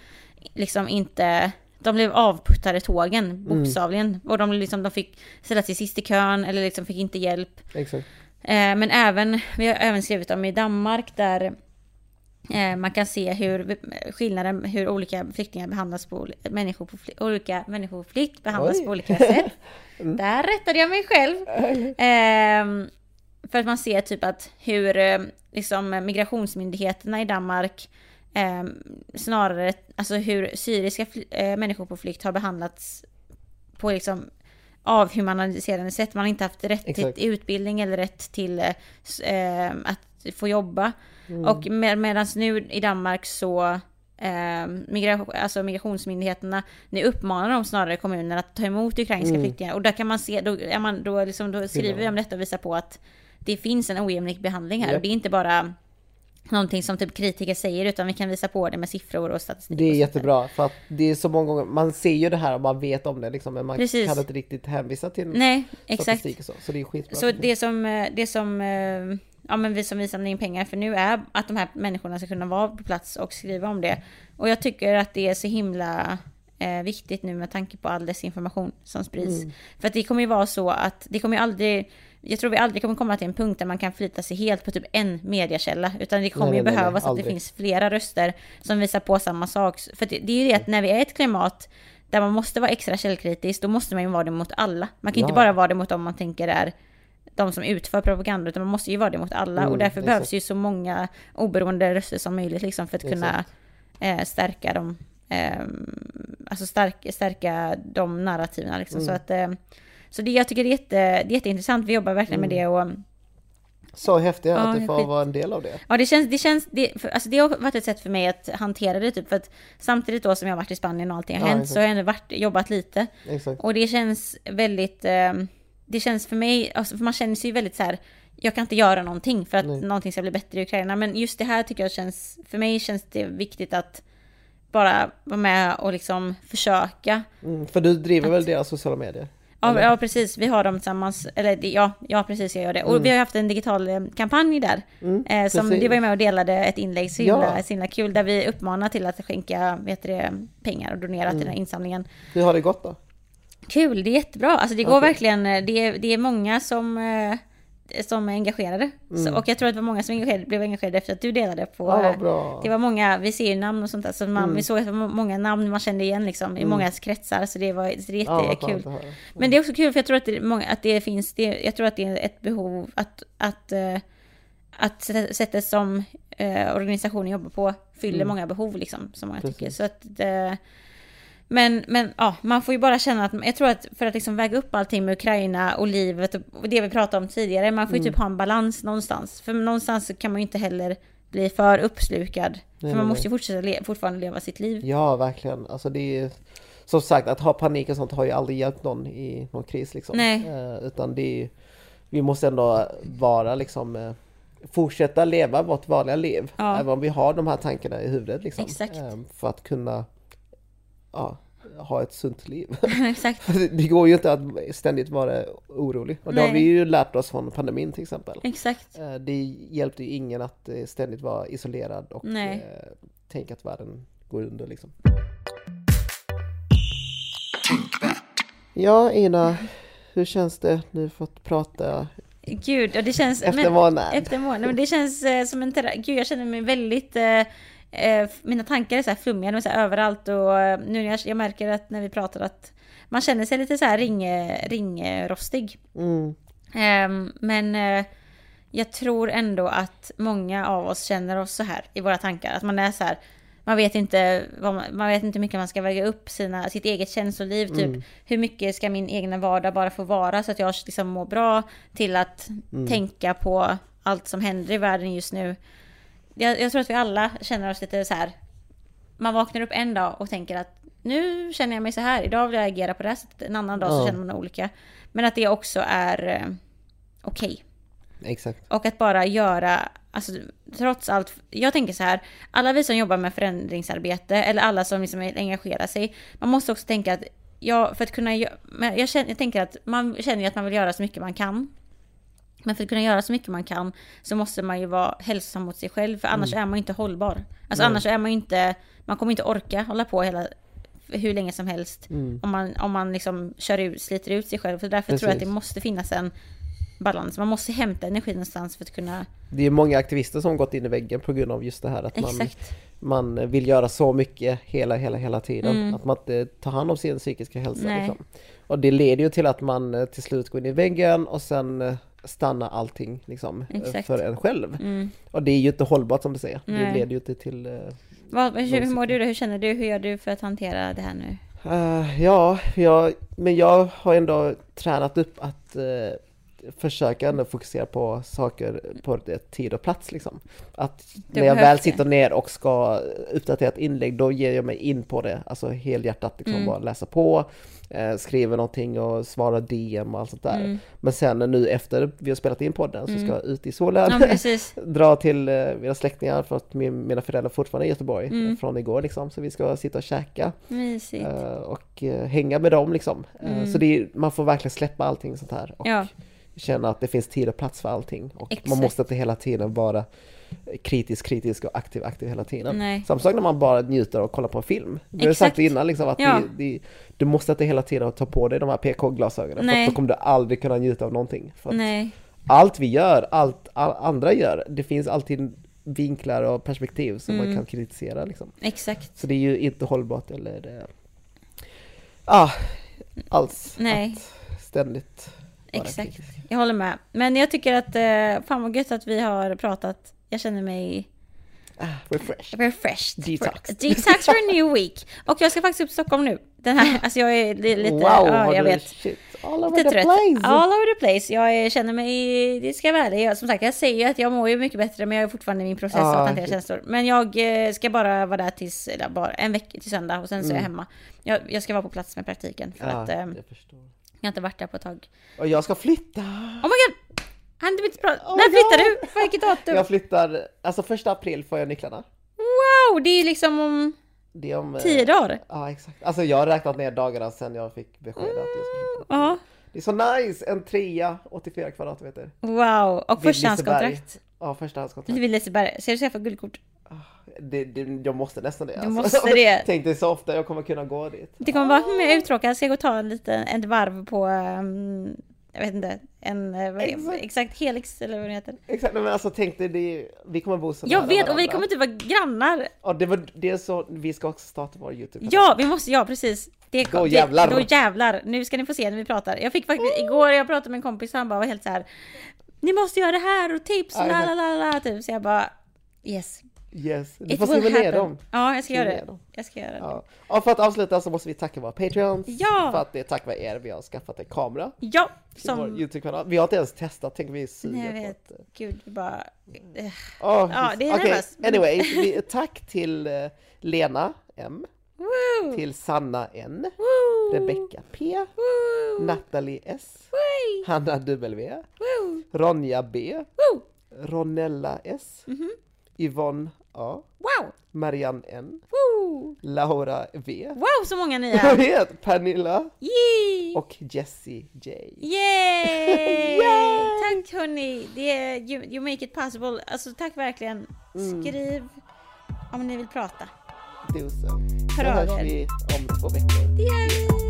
[SPEAKER 2] liksom inte de blev avputtade tågen,
[SPEAKER 1] Mm.
[SPEAKER 2] bokstavligen. Och de, liksom, de fick ställa sig sist i kön eller liksom fick inte hjälp.
[SPEAKER 1] Exakt.
[SPEAKER 2] Eh, men även, vi har även skrivit om i Danmark där eh, man kan se hur skillnaden, hur olika flyktingar behandlas på, människor på fly, olika människor på flykt behandlas
[SPEAKER 1] Oj.
[SPEAKER 2] på olika sätt. Där rättade jag mig själv. Ehm, för att man ser typ att hur eh, liksom, migrationsmyndigheterna i Danmark eh, snarare, alltså hur syriska eh, människor på flykt har behandlats på liksom avhumaniserande sätt. Man har inte haft rätt
[SPEAKER 1] Exakt.
[SPEAKER 2] till utbildning eller rätt till eh, s- eh, att få jobba.
[SPEAKER 1] Mm.
[SPEAKER 2] Och med, medan nu i Danmark så eh, migra, alltså migrationsmyndigheterna nu uppmanar de snarare kommunerna att ta emot ukrainska
[SPEAKER 1] Mm.
[SPEAKER 2] flyktingar. Och där kan man se, då, man, då, liksom, då skriver vi om detta och visar på att det finns en ojämlik behandling här.
[SPEAKER 1] Ja.
[SPEAKER 2] Och det är inte bara någonting som typ kritiker säger utan vi kan visa på det med siffror och statistik.
[SPEAKER 1] Det är jättebra för att det är så många gånger, man ser ju det här och man vet om det liksom, men man
[SPEAKER 2] Precis.
[SPEAKER 1] kan inte riktigt hänvisa till
[SPEAKER 2] Nej, exakt.
[SPEAKER 1] statistik och så. Så det är skitbra.
[SPEAKER 2] Så det som, eh, det som, eh, ja men vi som vi samlar in pengar för nu är att de här människorna ska kunna vara på plats och skriva om det. Och jag tycker att det är så himla eh, viktigt nu med tanke på all desinformation som sprids.
[SPEAKER 1] Mm.
[SPEAKER 2] För att det kommer ju vara så att det kommer ju aldrig, jag tror vi aldrig kommer komma till en punkt där man kan förlita sig helt på typ en mediakälla. Utan det kommer
[SPEAKER 1] Nej,
[SPEAKER 2] ju
[SPEAKER 1] nej, nej,
[SPEAKER 2] behövas att det finns flera röster som visar på samma sak. För det, det är ju det att när vi är i ett klimat där man måste vara extra källkritisk, då måste man ju vara det mot alla. Man kan ju inte
[SPEAKER 1] Ja.
[SPEAKER 2] bara vara det mot dem man tänker är de som utför propaganda, utan man måste ju vara det mot alla.
[SPEAKER 1] Mm,
[SPEAKER 2] och därför
[SPEAKER 1] exakt.
[SPEAKER 2] behövs ju så många oberoende röster som möjligt liksom, för att kunna
[SPEAKER 1] Exakt.
[SPEAKER 2] eh, stärka dem. Eh, alltså stärk, stärka de narrativen liksom. Så
[SPEAKER 1] Mm.
[SPEAKER 2] att eh, så det, jag tycker det är, jätte, det är jätteintressant, vi jobbar verkligen med det och
[SPEAKER 1] Så häftigt
[SPEAKER 2] Ja,
[SPEAKER 1] att du får
[SPEAKER 2] skit-
[SPEAKER 1] vara en del av det.
[SPEAKER 2] Ja det känns, det känns, det, för, alltså det har varit ett sätt för mig att hantera det typ för att samtidigt då som jag har varit i Spanien och allting har
[SPEAKER 1] Ja,
[SPEAKER 2] hänt
[SPEAKER 1] exakt.
[SPEAKER 2] så har jag ändå varit, jobbat lite.
[SPEAKER 1] Exakt.
[SPEAKER 2] Och det känns väldigt, eh, det känns för mig, alltså för man känner sig ju väldigt så här, jag kan inte göra någonting för att
[SPEAKER 1] Nej.
[SPEAKER 2] någonting ska bli bättre i Ukraina. Men just det här tycker jag känns, för mig känns det viktigt att bara vara med och liksom försöka.
[SPEAKER 1] Mm, för du driver väl deras sociala medier?
[SPEAKER 2] Ja, ja precis, vi har dem tillsammans, eller ja, ja precis jag gör det. Och
[SPEAKER 1] Mm.
[SPEAKER 2] vi har haft en digital eh, kampanj där.
[SPEAKER 1] Mm,
[SPEAKER 2] Eh, som
[SPEAKER 1] precis.
[SPEAKER 2] det var ju med och delade ett inlägg så
[SPEAKER 1] Ja.
[SPEAKER 2] himla, så himla kul där vi uppmanar till att skänka vet du, det, pengar och donera till den här insamlingen.
[SPEAKER 1] Hur har det gått då?
[SPEAKER 2] Kul, det är jättebra. Alltså det går
[SPEAKER 1] Okej.
[SPEAKER 2] verkligen, eh, det är, det är många som... eh, som är engagerade. Så,
[SPEAKER 1] Mm.
[SPEAKER 2] och jag tror att det var många som engagerade, blev engagerade efter att du delade på...
[SPEAKER 1] Ja,
[SPEAKER 2] eh,
[SPEAKER 1] bra.
[SPEAKER 2] det var många visirnamn och sånt där. Så man,
[SPEAKER 1] Mm.
[SPEAKER 2] vi såg att det var många namn man kände igen liksom, i många kretsar. Så det var så det
[SPEAKER 1] Ja, vad
[SPEAKER 2] jättekul.
[SPEAKER 1] att höra.
[SPEAKER 2] Men det är också kul för jag tror att det, många, att det finns, det, jag tror att det är ett behov att, att, eh, att sättet- som eh, organisationen jobbar på fyller
[SPEAKER 1] Mm.
[SPEAKER 2] många behov liksom, som många tycker.
[SPEAKER 1] Precis.
[SPEAKER 2] Så att det, men, men ja, man får ju bara känna att, jag tror att för att liksom väga upp allting med Ukraina och livet och det vi pratade om tidigare, man får ju
[SPEAKER 1] Mm.
[SPEAKER 2] typ ha en balans någonstans. För någonstans kan man ju inte heller bli för uppslukad.
[SPEAKER 1] Nej,
[SPEAKER 2] för man måste ju fortsätta le, fortfarande leva sitt liv.
[SPEAKER 1] Ja, verkligen. Alltså det är som sagt att ha panik och sånt har ju aldrig hjälpt någon i någon kris liksom.
[SPEAKER 2] Nej.
[SPEAKER 1] Eh, utan det är ju, vi måste ändå vara liksom eh, fortsätta leva vårt vanliga liv.
[SPEAKER 2] Ja.
[SPEAKER 1] Även om vi har de här tankarna i huvudet liksom.
[SPEAKER 2] Exakt.
[SPEAKER 1] Eh, för att kunna ja, ha ett sunt liv.
[SPEAKER 2] Exakt.
[SPEAKER 1] det går ju inte att ständigt vara orolig. Och det har
[SPEAKER 2] Nej.
[SPEAKER 1] vi ju lärt oss från pandemin till exempel.
[SPEAKER 2] Exakt.
[SPEAKER 1] Eh, Det hjälpte ju ingen att eh, ständigt vara isolerad och
[SPEAKER 2] Nej.
[SPEAKER 1] eh, tänka att världen går under liksom. Ja Ina, hur känns det nu fått prata
[SPEAKER 2] Gud, och det känns...
[SPEAKER 1] efter
[SPEAKER 2] men-
[SPEAKER 1] månaden?
[SPEAKER 2] Efter morgonen. Men det känns eh, som en terapi. Gud, jag känner mig väldigt... Eh, eh, mina tankar är så här flummiga, de är så här överallt och eh, nu när jag, jag märker att när vi pratar att man känner sig lite så här ring, ringrostig.
[SPEAKER 1] Mm,
[SPEAKER 2] Ehm, men eh, jag tror ändå att många av oss känner oss så här i våra tankar. Att man är så här, man vet inte, man, man vet inte hur mycket man ska väga upp sina, sitt eget känsloliv. Typ
[SPEAKER 1] Mm.
[SPEAKER 2] hur mycket ska min egna vardag bara få vara så att jag liksom mår bra till att
[SPEAKER 1] Mm.
[SPEAKER 2] tänka på allt som händer i världen just nu. Jag, jag tror att vi alla känner oss lite så här. Man vaknar upp en dag och tänker att nu känner jag mig så här, idag vill jag agera på det här sättet, en annan dag så
[SPEAKER 1] Ja.
[SPEAKER 2] känner man olika. Men att det också är eh, okej.
[SPEAKER 1] exakt.
[SPEAKER 2] Och att bara göra, alltså trots allt, jag tänker så här, alla vi som jobbar med förändringsarbete, eller alla som liksom engagerar sig, man måste också tänka att, ja, för att kunna men jag, känner, jag tänker att man känner att man vill göra så mycket man kan. Men för att kunna göra så mycket man kan så måste man ju vara hälsosam mot sig själv, för annars är man ju inte hållbar. Alltså
[SPEAKER 1] Nej.
[SPEAKER 2] annars är man ju inte, man kommer inte orka hålla på hela, hur länge som helst.
[SPEAKER 1] Mm.
[SPEAKER 2] Om man, om man liksom kör ut, sliter ut sig själv. För därför tror jag att det
[SPEAKER 1] Precis.
[SPEAKER 2] måste finnas en balans. Man måste hämta energi någonstans för att kunna...
[SPEAKER 1] Det är många aktivister som gått in i väggen på grund av just det här att man,
[SPEAKER 2] Exakt.
[SPEAKER 1] man vill göra så mycket hela, hela, hela tiden.
[SPEAKER 2] Mm.
[SPEAKER 1] Att man inte tar hand om sin psykiska hälsa. Liksom. Och det leder ju till att man eh, till slut går in i väggen och sen stannar allting liksom, eh,
[SPEAKER 2] Exakt.
[SPEAKER 1] för en själv.
[SPEAKER 2] Mm.
[SPEAKER 1] Och det är ju inte hållbart som du säger. Det
[SPEAKER 2] Nej.
[SPEAKER 1] leder ju inte till... eh,
[SPEAKER 2] Vad, hur, hur mår du då? Hur känner du? Hur gör du för att hantera det här nu?
[SPEAKER 1] eh, ja, jag, men jag har ändå tränat upp att eh, försöka ändå fokusera på saker på tid och plats liksom. Att när jag väl
[SPEAKER 2] det.
[SPEAKER 1] sitter ner och ska uppdatera ett inlägg, då ger jag mig in på det, alltså helhjärtat liksom
[SPEAKER 2] Mm.
[SPEAKER 1] bara läsa på, eh, skriver någonting och svarar DM och allt sånt där.
[SPEAKER 2] Mm.
[SPEAKER 1] Men sen nu efter vi har spelat in podden så ska
[SPEAKER 2] Mm.
[SPEAKER 1] jag ut i solen,
[SPEAKER 2] Ja,
[SPEAKER 1] dra till eh, mina släktingar för att min, mina föräldrar fortfarande är i Göteborg
[SPEAKER 2] Mm.
[SPEAKER 1] eh, från igår liksom. Så vi ska sitta och käka eh, och eh, hänga med dem liksom. Eh,
[SPEAKER 2] Mm.
[SPEAKER 1] Så det man får verkligen släppa allting sånt här och
[SPEAKER 2] Ja.
[SPEAKER 1] Känna att det finns tid och plats för allting. Och
[SPEAKER 2] Exakt.
[SPEAKER 1] man måste inte hela tiden vara kritisk, kritisk och aktiv, aktiv hela tiden.
[SPEAKER 2] Nej.
[SPEAKER 1] Samma sak när man bara njuter och kollar på en film. Vi har sagt det innan liksom att
[SPEAKER 2] Ja.
[SPEAKER 1] det, det, du måste inte hela tiden ta på dig de här PK-glasögonen för då kommer du aldrig kunna njuta av någonting. Allt vi gör, allt all andra gör, det finns alltid vinklar och perspektiv som man
[SPEAKER 2] Mm.
[SPEAKER 1] kan kritisera liksom.
[SPEAKER 2] Exakt.
[SPEAKER 1] Så det är ju inte hållbart eller det... Ah, alls
[SPEAKER 2] Nej.
[SPEAKER 1] att ständigt
[SPEAKER 2] Exakt. Jag håller med. Men jag tycker att, eh, fan vad gött att vi har pratat. Jag känner mig
[SPEAKER 1] Ah, refresh.
[SPEAKER 2] refreshed.
[SPEAKER 1] Detox.
[SPEAKER 2] For, detox for a new week. Och jag ska faktiskt upp till Stockholm nu. Den här, alltså jag är li- lite,
[SPEAKER 1] wow,
[SPEAKER 2] ja, jag vet.
[SPEAKER 1] shit all over
[SPEAKER 2] Lite
[SPEAKER 1] the
[SPEAKER 2] trött.
[SPEAKER 1] place!
[SPEAKER 2] All over the place. Jag känner mig, det ska jag vara ärlig. Som sagt, jag säger ju att jag mår ju mycket bättre, men jag är fortfarande i min process
[SPEAKER 1] Ah,
[SPEAKER 2] att hantera
[SPEAKER 1] shit.
[SPEAKER 2] känslor. Men jag eh, ska bara vara där tills, eller bara en vecka till söndag och sen så är jag
[SPEAKER 1] Mm.
[SPEAKER 2] hemma. Jag, jag ska vara på plats med praktiken för
[SPEAKER 1] Ja,
[SPEAKER 2] att eh,
[SPEAKER 1] jag förstår.
[SPEAKER 2] Jag har inte varit där på ett tag.
[SPEAKER 1] Och jag ska flytta!
[SPEAKER 2] Oh my god! Han inte bra.
[SPEAKER 1] Oh
[SPEAKER 2] När flyttar du? Vilket datum?
[SPEAKER 1] Jag flyttar, alltså första april får jag nycklarna.
[SPEAKER 2] Wow, det är liksom om
[SPEAKER 1] Det är om... eh,
[SPEAKER 2] tio dagar.
[SPEAKER 1] Ja exakt. Alltså jag har räknat ner dagarna sen jag fick besked att jag ska flytta.
[SPEAKER 2] Ja.
[SPEAKER 1] Det är så nice! En trea, 84 kvadratmeter.
[SPEAKER 2] Wow, och förstahandskontrakt.
[SPEAKER 1] Ja, förstahandskontrakt.
[SPEAKER 2] Vid Liseberg. Ska du skaffa guldkort?
[SPEAKER 1] Det, det, jag måste nästan det.
[SPEAKER 2] Du måste det.
[SPEAKER 1] Tänk dig så ofta jag kommer kunna gå dit.
[SPEAKER 2] Det kommer vara, hmm, jag är uttråkad, ska jag gå och ta en liten, ett varv på um, jag vet inte, en, eh, vad
[SPEAKER 1] Exakt.
[SPEAKER 2] exakt. helix eller vad det heter.
[SPEAKER 1] Exakt, men alltså tänk dig, det, vi kommer bo så
[SPEAKER 2] Jag vet, och vi
[SPEAKER 1] varandra.
[SPEAKER 2] kommer typ vara grannar.
[SPEAKER 1] Ja, det, var, det så, vi ska också starta vår YouTube-kanal.
[SPEAKER 2] Ja, vi måste, ja precis. Det,
[SPEAKER 1] Då jävlar.
[SPEAKER 2] Det, då jävlar. Nu ska ni få se när vi pratar. Jag fick faktiskt, igår jag pratade med en kompis och han bara var helt så här. Ni måste göra det här och tips och la la la la typ. Så jag bara yes.
[SPEAKER 1] Yes, du
[SPEAKER 2] It
[SPEAKER 1] får skriva ner dem.
[SPEAKER 2] Ja, jag ska göra det. Jag ska göra det.
[SPEAKER 1] Ja. ja, för att avsluta så måste vi tacka våra Patreons.
[SPEAKER 2] Ja.
[SPEAKER 1] För att det är tack vare er vi har skaffat en kamera
[SPEAKER 2] Ja,
[SPEAKER 1] vår
[SPEAKER 2] som...
[SPEAKER 1] YouTube-kanal. Vi har inte ens testat, tänk vi är
[SPEAKER 2] Nej, jag vet.
[SPEAKER 1] att...
[SPEAKER 2] Gud, vi bara...
[SPEAKER 1] åh,
[SPEAKER 2] Ja, det är
[SPEAKER 1] okej,
[SPEAKER 2] nervöst.
[SPEAKER 1] Anyway, vi, tack till eh, Lena M,
[SPEAKER 2] Woo!
[SPEAKER 1] till Sanna N,
[SPEAKER 2] Woo!
[SPEAKER 1] Rebecca P,
[SPEAKER 2] Woo!
[SPEAKER 1] Natalie S,
[SPEAKER 2] Woo!
[SPEAKER 1] Hanna W,
[SPEAKER 2] Woo!
[SPEAKER 1] Ronja B,
[SPEAKER 2] Woo!
[SPEAKER 1] Ronella S,
[SPEAKER 2] Mhm.
[SPEAKER 1] Yvonne A,
[SPEAKER 2] Wow!
[SPEAKER 1] Marianne N,
[SPEAKER 2] Woo!
[SPEAKER 1] Laura V,
[SPEAKER 2] Wow, så många ni
[SPEAKER 1] jag vet, Pernilla
[SPEAKER 2] Yay!
[SPEAKER 1] och Jessie J.
[SPEAKER 2] Yay!
[SPEAKER 1] Yay!
[SPEAKER 2] Tack hörni! Det är, you, you make it possible. Alltså tack verkligen.
[SPEAKER 1] Mm.
[SPEAKER 2] Skriv om ni vill prata.
[SPEAKER 1] Do so.
[SPEAKER 2] Hör
[SPEAKER 1] Då hörs vi om två veckor.
[SPEAKER 2] Det gör vi!